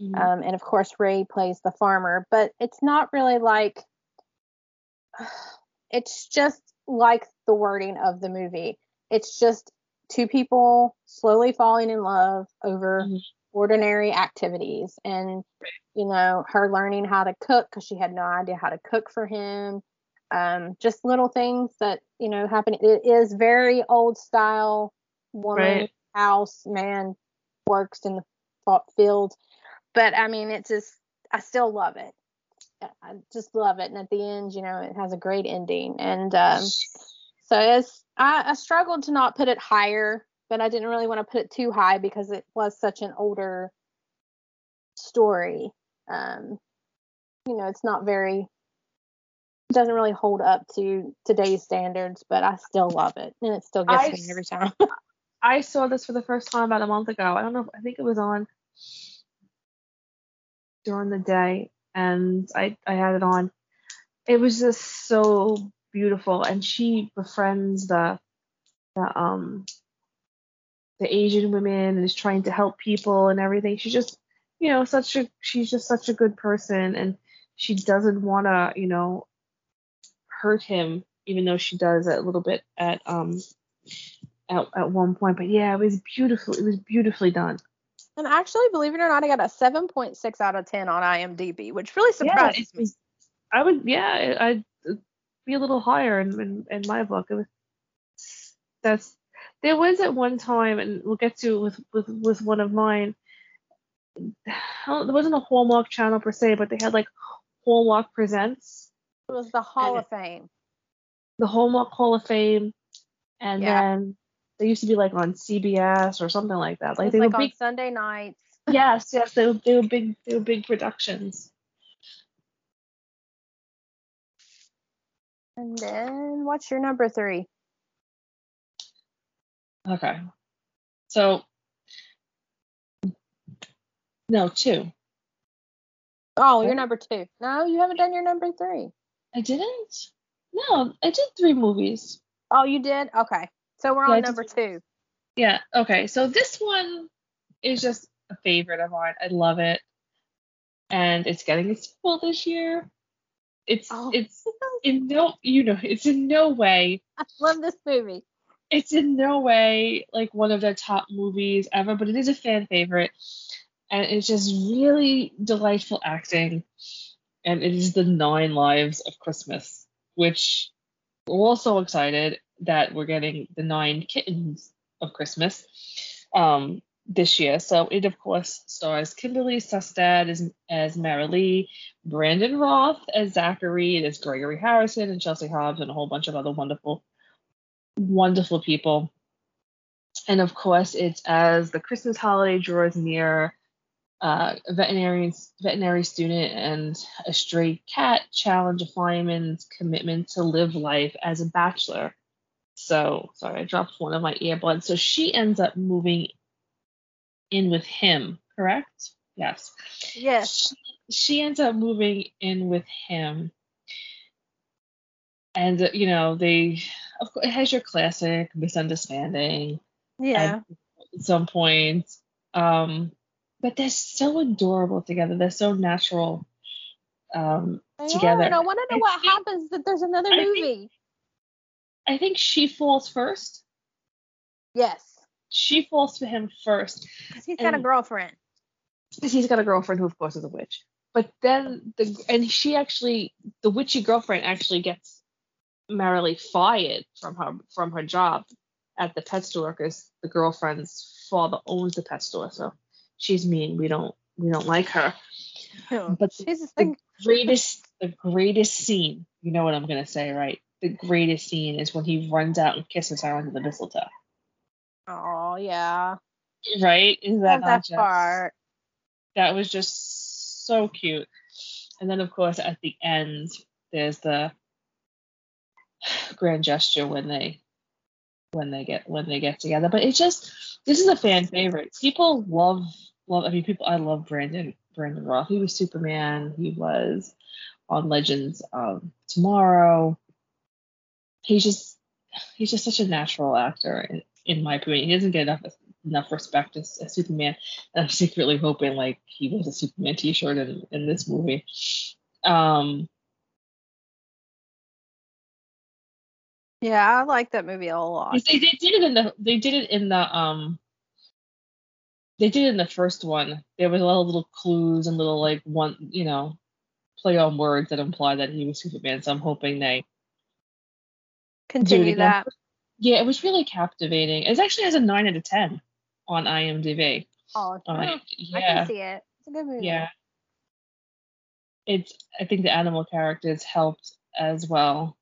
Mm-hmm. Um, and of course, Ray plays the farmer, but it's not really like it's just like the wording of the movie. It's just two people slowly falling in love over mm-hmm ordinary activities and you know her learning how to cook because she had no idea how to cook for him. Um, just little things that you know happen. It is very old style woman right. house man works in the field. But i mean it's just i still love it. I just love it. And at the end you know it has a great ending. And um, so it's I, I struggled to not put it higher but I didn't really want to put it too high because it was such an older story. Um, you know, it's not very doesn't really hold up to today's standards, but I still love it and it still gets I, me every time. I saw this for the first time about a month ago. I don't know. If, I think it was on during the day, and I I had it on. It was just so beautiful, and she befriends the the um the Asian women and is trying to help people and everything. She's just you know such a she's just such a good person, and she doesn't want to you know hurt him, even though she does a little bit at um at, at one point. But yeah, it was beautiful. It was beautifully done. And actually, believe it or not, I got a 7.6 out of 10 on IMDb, which really surprised yeah, me. I would, yeah, I'd be a little higher in, in, in my book. It was that's there was at one time, and we'll get to with with with one of mine. There wasn't a Hallmark channel per se, but they had like Hallmark Presents. It was the Hall of Fame. The Hallmark Hall of Fame, and yeah. then they used to be like on CBS or something like that. Like they like were big Sunday nights. yes, yes, they were they were big they were big productions. And then what's your number three? Okay. So no, two. Oh, you're number two. No, you haven't done your number three. I didn't? No, I did three movies. Oh, you did? Okay. So we're yeah, on number two. Yeah. Okay. So this one is just a favorite of mine. I love it, and it's getting a sequel this year. It's oh. it's in no you know it's in no way. I love this movie. It's in no way like one of their top movies ever, but it is a fan favorite, and it's just really delightful acting. And it is the Nine Lives of Christmas, which we're all so excited that we're getting the nine kittens of Christmas um, this year. So it of course stars Kimberly Sustad as as Mary Lee, Brandon Routh as Zachary, as Gregory Harrison and Chelsea Hobbs and a whole bunch of other wonderful, wonderful people. And of course, it's as the Christmas holiday draws near, uh, a veterinarian, veterinary student and a stray cat challenge a fireman's commitment to live life as a bachelor so sorry, I dropped one of my earbuds. So she ends up moving in with him, correct? Yes. Yes. She, she ends up moving in with him. And you know, they of course it has your classic misunderstanding. Yeah. At some point. Um, but they're so adorable together. They're so natural um, together. And I want to know I what think, happens that there's another movie. Think, I think she falls first. Yes. She falls for him first. Because he's got a girlfriend. Because he's got a girlfriend who, of course, is a witch. But then the and she actually the witchy girlfriend actually gets merrily fired from her from her job at the pet store because the girlfriend's father owns the pet store, so she's mean. We don't we don't like her. but she's the, the greatest the greatest scene, you know what I'm gonna say, right? the greatest scene is when he runs out and kisses her under the mistletoe. Oh yeah. Right? Is that that just, part? That was just so cute. And then of course at the end there's the grand gesture when they when they get when they get together. But it's just this is a fan favorite. People love love I mean people I love Brandon Brandon Routh. He was Superman. He was on Legends of Tomorrow he's just he's just such a natural actor in, in my opinion. He doesn't get enough enough respect as, as Superman. And I'm secretly hoping like he was a Superman T-shirt in, in this movie. Um, yeah, I like that movie a lot. They, they did it in the they did it in the um they did it in the first one. There was a lot of little clues and little like one you know play on words that imply that he was Superman. So I'm hoping they continue that. Yeah, it was really captivating. It actually has a nine out of ten on IMDb. Oh, yeah. I can see it. It's a good movie. Yeah. It's. I think the animal characters helped as well.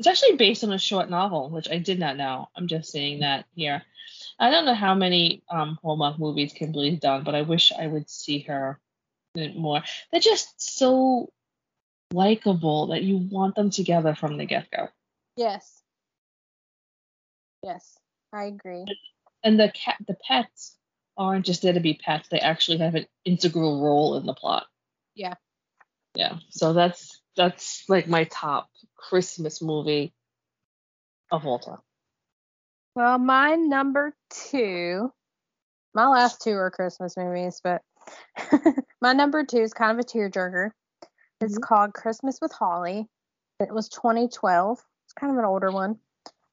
It's actually based on a short novel, which I did not know. I'm just saying that here. I don't know how many um, Hallmark movies Kimberly's done, but I wish I would see her more. They're just so likable that you want them together from the get go. Yes. Yes. I agree. And the cat, the pets aren't just there to be pets; they actually have an integral role in the plot. Yeah. Yeah. So that's that's like my top Christmas movie of all time. Well, my number two, my last two are Christmas movies, but my number two is kind of a tearjerker. It's mm-hmm. called Christmas with Holly. It was 2012. It's kind of an older one.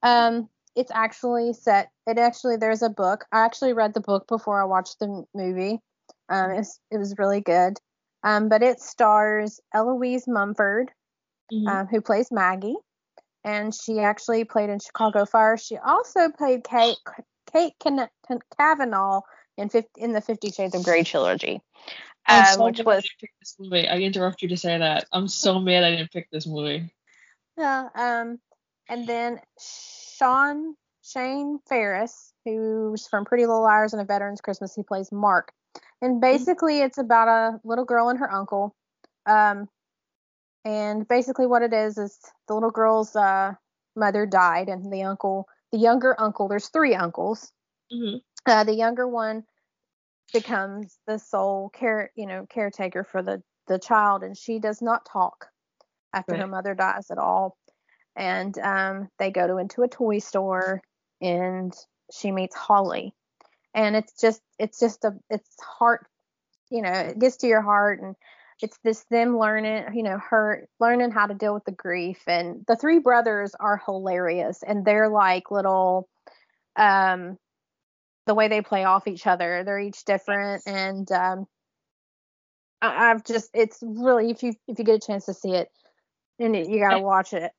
Um, it's actually set. It actually there's a book. I actually read the book before I watched the movie. Um, it's, it was really good. Um, but it stars Eloise Mumford, mm-hmm. um, who plays Maggie, and she actually played in Chicago Fire. She also played Kate Kate Kavanagh in 50, in the Fifty Shades of Grey trilogy, um, so which was. This movie. I interrupt you to say that. I'm so mad I didn't pick this movie. Yeah. Um, and then Sean Shane Faris, who's from Pretty Little Liars and A Veteran's Christmas, he plays Mark. And mm-hmm. basically, it's about a little girl and her uncle. Um, and basically, what it is is the little girl's uh, mother died, and the uncle, the younger uncle, there's three uncles. Mm-hmm. Uh, the younger one becomes the sole care, you know, caretaker for the the child, and she does not talk after right. her mother dies at all. And um, they go to into a toy store, and she meets Holly, and it's just it's just a it's heart you know it gets to your heart and it's this them learning you know her learning how to deal with the grief. And the three brothers are hilarious and they're like little um the way they play off each other. They're each different and um I, have just it's really if you if you get a chance to see it and you gotta watch it.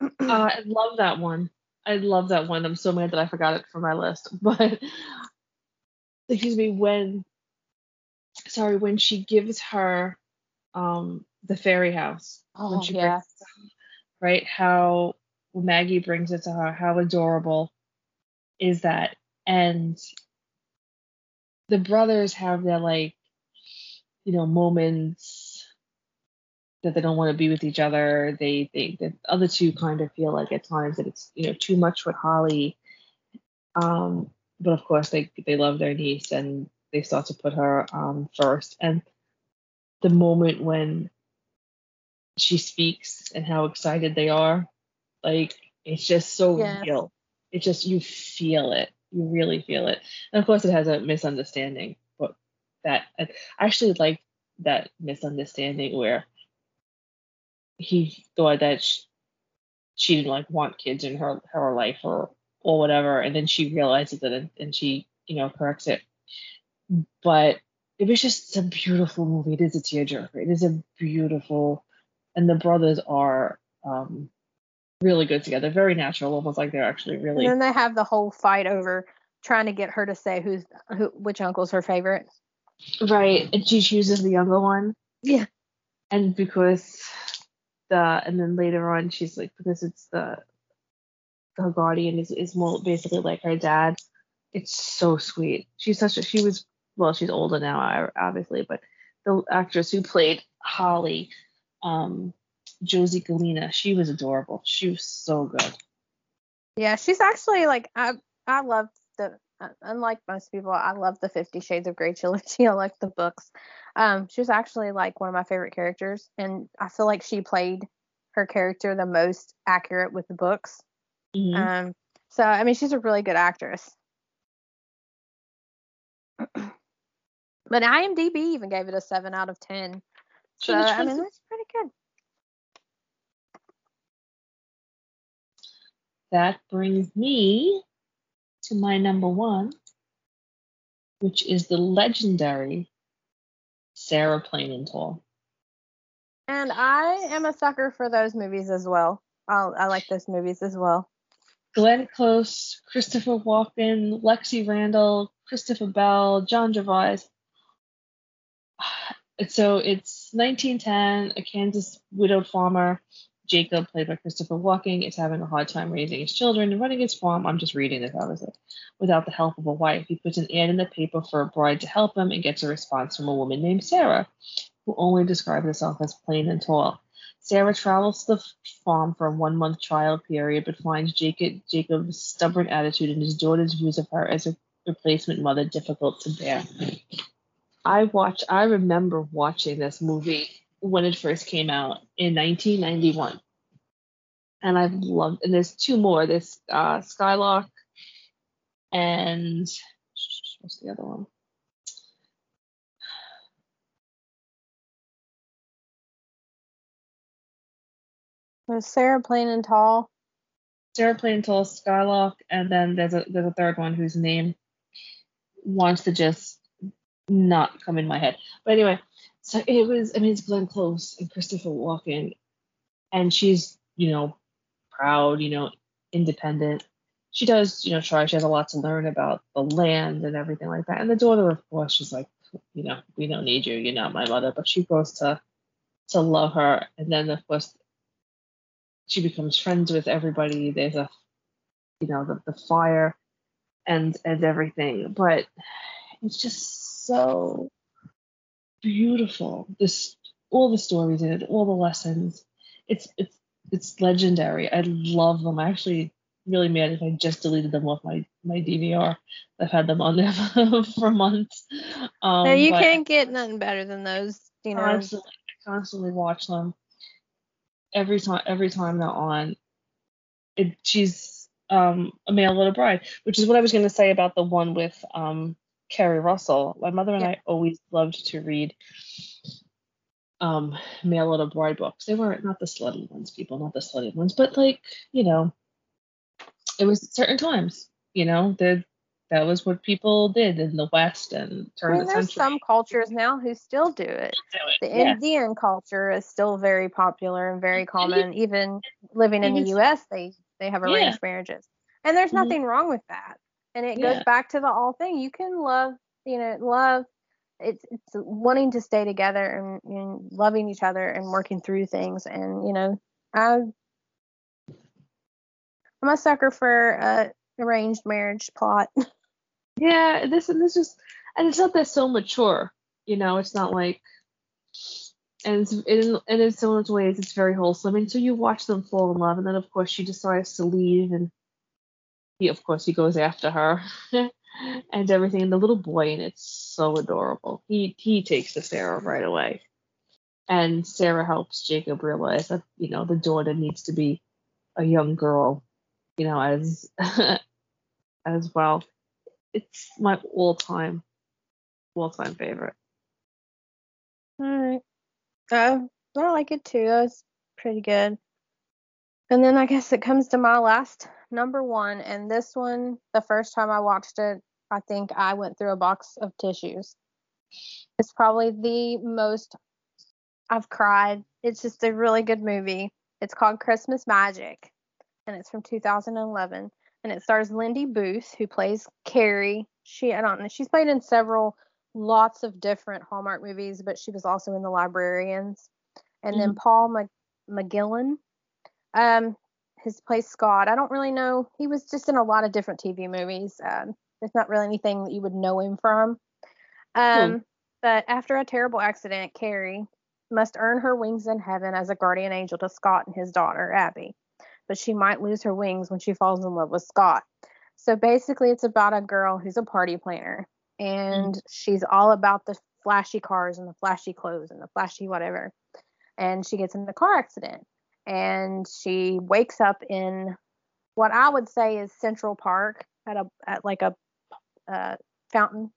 Uh, i love that one. I love that one. I'm so mad that i forgot it from my list but excuse me, when sorry, when she gives her um the fairy house. Oh, when she yeah. right? How Maggie brings it to her, how adorable is that? And the brothers have their like, you know, moments that they don't want to be with each other. They they the other two kind of feel like at times that it's you know too much with Holly. Um, but of course they they love their niece and they start to put her um, first. And the moment when she speaks and how excited they are, like it's just so yes. real. It's just you feel it. You really feel it. And of course it has a misunderstanding, but that I actually like that misunderstanding where he thought that she, she didn't like want kids in her her life or or whatever, and then she realizes it and, and she, you know, corrects it. But it was just a beautiful movie. It is a tearjerker. It is a beautiful, and the brothers are um, really good together. Very natural, almost like they're actually really. And then they have the whole fight over trying to get her to say who's who, which uncle's her favorite. Right, and she chooses the younger one. Yeah. And because the and then later on she's like because it's the her guardian is, is more basically like her dad. It's so sweet. She's such a she was well she's older now obviously, but the actress who played Holly, um, Josie Gallina, she was adorable. She was so good. Yeah, she's actually like I I love the unlike most people, I love the Fifty Shades of Grey trilogy. I like the books. Um, she was actually like one of my favorite characters, and I feel like she played her character the most accurate with the books. Mm-hmm. Um, so I mean, she's a really good actress. but IMDb even gave it a seven out of ten. So I mean, that's pretty good. That brings me to my number one, which is the legendary Sarah Plain and Tall. And I am a sucker for those movies as well. I'll, I like those movies as well. Glenn Close, Christopher Walken, Lexi Randall, Christopher Bell, John Gervais. So it's 1910, a Kansas widowed farmer, Jacob, played by Christopher Walken, is having a hard time raising his children and running his farm. I'm just reading this, obviously. Without the help of a wife, he puts an ad in the paper for a bride to help him and gets a response from a woman named Sarah, who only describes herself as plain and tall. Sarah travels to the farm for a one month trial period, but finds Jacob, Jacob's stubborn attitude and his daughter's views of her as a replacement mother difficult to bear. I watch. I remember watching this movie when it first came out in 1991, and I've loved. And there's two more. There's uh, Skylark, and what's the other one? Was Sarah Plain and Tall? Sarah Plain and Tall, Skylark, and then there's a there's a third one whose name wants to just not come in my head. But anyway, so it was I mean it's Glenn Close and Christopher Walken, and she's you know proud, you know independent. She does you know try. She has a lot to learn about the land and everything like that. And the daughter, of course, she's like you know we don't need you. You're not my mother. But she grows to to love her, and then of course she becomes friends with everybody. There's a, you know, the, the fire and and everything, but it's just so beautiful. This all the stories in it, all the lessons. It's it's it's legendary. I love them. I actually really mad if I just deleted them off my my DVR. I've had them on there for months. Um, no, you can't get nothing better than those. You know, constantly, I constantly watch them every time every time they're on. It, she's um, a male little bride, which is what I was going to say about the one with um, Keri Russell. My mother and yeah. I always loved to read um, mail order bride books. They were not not the slutty ones, people, not the slutty ones, but like you know, it was certain times. You know, the that was what people did in the West and turn I mean, the there's some cultures now who still do it. Do it. The yeah. Indian culture is still very popular and very common. Even living in the U.S., they they have arranged yeah. marriages, and there's mm-hmm. nothing wrong with that. And it yeah. goes back to the all thing. You can love, you know, love. It's it's wanting to stay together and, and loving each other and working through things. And you know, I I'm a sucker for a arranged marriage plot. Yeah, this and this is, and it's not that so mature. You know, it's not like, and it's, in, and in so many ways, it's very wholesome. And so you watch them fall in love, and then of course she decides to leave, and he, of course, he goes after her, and everything. And the little boy, and it's so adorable. He he takes to Sarah right away, and Sarah helps Jacob realize that you know the daughter needs to be a young girl, you know, as as well it's my all time all time favorite. All right. Uh, I like it too. That was pretty good. And then I guess it comes to my last number one, and this one, the first time I watched it, I think I went through a box of tissues. It's probably the most I've cried. It's just a really good movie. It's called Christmas Magic, and it's from 2011 and it stars Lindy Booth, who plays Carrie. She I don't know, she's played in several lots of different Hallmark movies, but she was also in The Librarians. And mm-hmm. then Paul Mag- McGillion, um, his plays Scott. I don't really know. He was just in a lot of different TV movies. Um, there's not really anything that you would know him from. Um, hmm. But after a terrible accident, Carrie must earn her wings in heaven as a guardian angel to Scott and his daughter, Abby but she might lose her wings when she falls in love with Scott. So basically, it's about a girl who's a party planner and mm. she's all about the flashy cars and the flashy clothes and the flashy whatever. And she gets in a car accident and she wakes up in what I would say is Central Park at a at like a uh, fountain.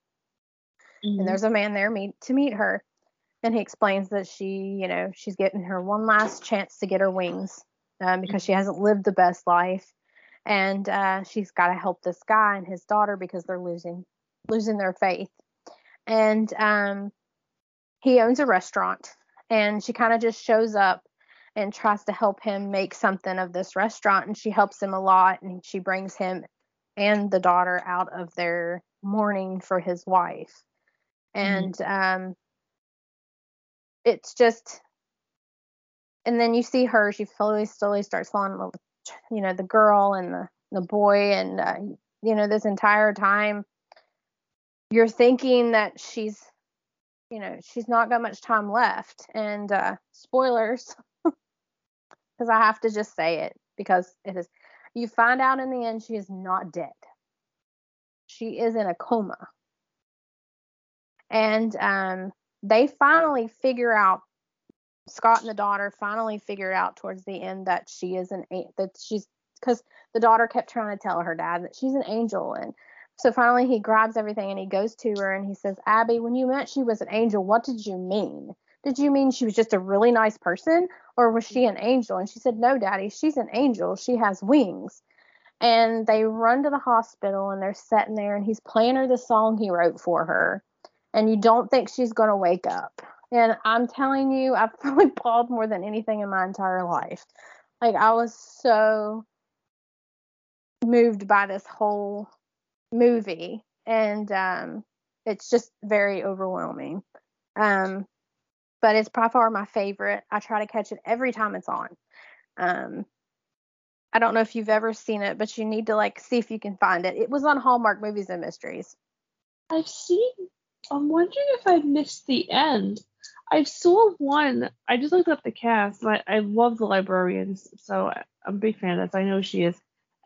Mm-hmm. And there's a man there meet to meet her. And he explains that she, you know, she's getting her one last chance to get her wings um, because she hasn't lived the best life, and uh, she's got to help this guy and his daughter because they're losing losing their faith. And um, he owns a restaurant, and she kind of just shows up and tries to help him make something of this restaurant, and she helps him a lot, and she brings him and the daughter out of their mourning for his wife, and mm-hmm. um, it's just and then you see her she slowly slowly starts falling in love with you know the girl and the the boy and uh, you know this entire time you're thinking that she's you know she's not got much time left and uh spoilers because I have to just say it because it is. You find out in the end she is not dead. She is in a coma. And um, they finally figure out Scott and the daughter finally figured out towards the end that she is an that she's because the daughter kept trying to tell her dad that she's an angel. And so finally he grabs everything and he goes to her and he says abby when you meant she was an angel. What did you mean? Did you mean she was just a really nice person or was she an angel? And she said no daddy she's an angel. She has wings. And they run to the hospital and they're sitting there and he's playing her the song he wrote for her. And you don't think she's going to wake up and i'm telling you i've probably bawled more than anything in my entire life. Like i was so moved by this whole movie and um, it's just very overwhelming. Um, but it's by far my favorite. I try to catch it every time it's on. Um, i don't know if you've ever seen it but you need to like see if you can find it. It was on hallmark movies and mysteries. I've seen i'm wondering if i missed the end I saw one. I just looked up the cast. I, I love the librarians, so I'm a big fan of this. I know she is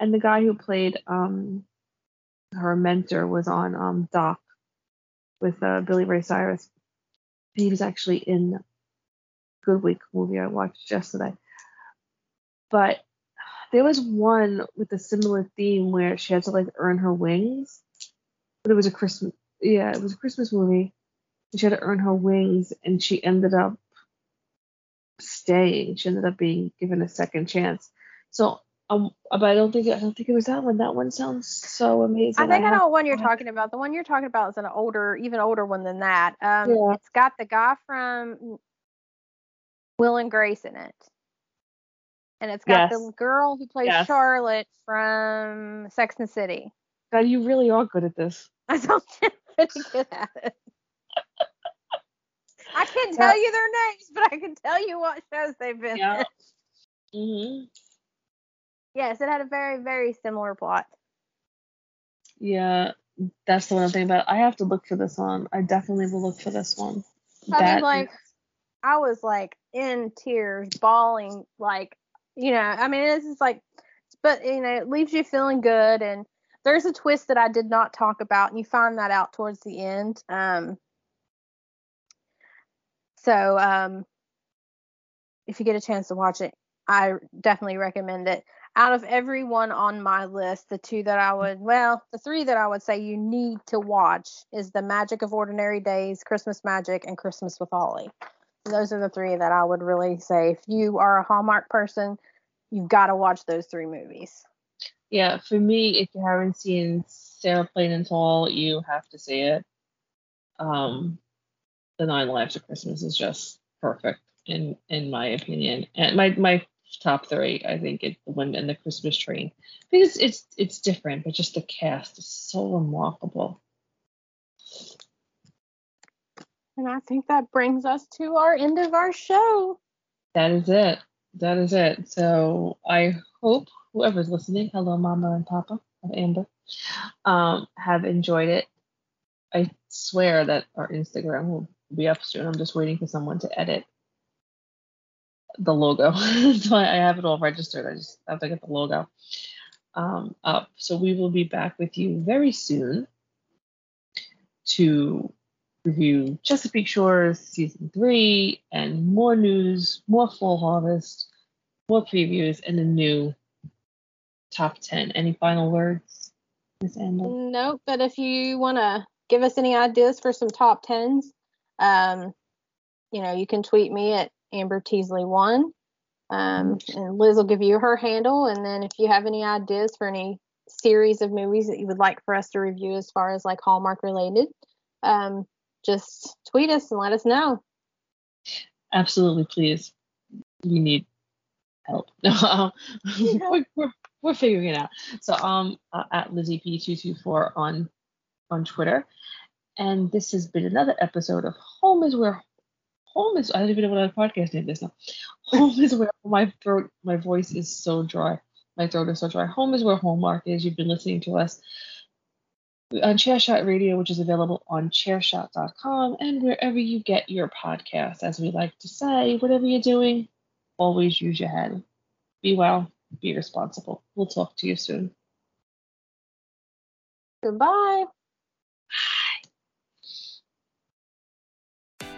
and the guy who played um her mentor was on um Doc with uh, Billy Ray Cyrus. He was actually in Godwink movie I watched yesterday. But there was one with a similar theme where she had to like earn her wings. But it was a Christmas yeah, it was a Christmas movie. She had to earn her wings and she ended up staying. She ended up being given a second chance. So um, but I don't think I don't think it was that one. That one sounds so amazing. I think I, I know what one you're talking about. The one you're talking about is an older, even older one than that. Um, yeah. It's got the guy from Will and Grace in it, and it's got yes. the girl who plays yes. Charlotte from Sex and City. God, you really are good at this. I don't get pretty good at it. I can't tell you their names, but I can tell you what shows they've been yeah. in. Mhm. Yes, it had a very, very similar plot. Yeah, that's the one I'm thinking about. I have to look for this one. I definitely will look for this one. I that mean, like, I was like in tears, bawling, like, you know, I mean, this is like, but, you know, it leaves you feeling good. And there's a twist that I did not talk about, and you find that out towards the end. Um, so, um, if you get a chance to watch it, I definitely recommend it out of everyone on my list, the two that I would, well, the three that I would say you need to watch is The Magic of Ordinary Days, Christmas Magic, and Christmas with Holly. Those are the three that I would really say if you are a Hallmark person, you've got to watch those three movies. Yeah, for me, if you haven't seen Sarah Plain and Tall, you have to see it. Um, The Nine Lives of Christmas is just perfect in in my opinion. And my my top three. I think it the one and the Christmas train because it's it's different, but just the cast is so remarkable. And I think that brings us to our end of our show. That is it. That is it. So I hope whoever's listening, hello, Mama and Papa of Amber, um, have enjoyed it. I swear that our Instagram will be up soon. I'm just waiting for someone to edit the logo. so I, I, have it all registered. I just have to get the logo um, up. So we will be back with you very soon to review Chesapeake Shores season three and more news, more fall harvest, more previews, and a new top 10. Any final words, Miss Amber? Nope, but if you want to give us any ideas for some top 10s, um, you know, you can tweet me at Amber Teasley one. Um, and Liz will give you her handle. And then if you have any ideas for any series of movies that you would like for us to review as far as like Hallmark related, um, just tweet us and let us know. Absolutely, please. We need help. No, we're, we're, we're figuring it out. So um uh, at Lizzie P224 on on Twitter. And this has been another episode of Home is Where home is I don't even know what our podcast name is now. Home is where my throat my voice is so dry. My throat is so dry. Home is where Hallmark is. You've been listening to us on Chairshot Radio, which is available on chairshot.com and wherever you get your podcast. As we like to say, whatever you're doing, always use your head. Be well. Be responsible. We'll talk to you soon. Goodbye.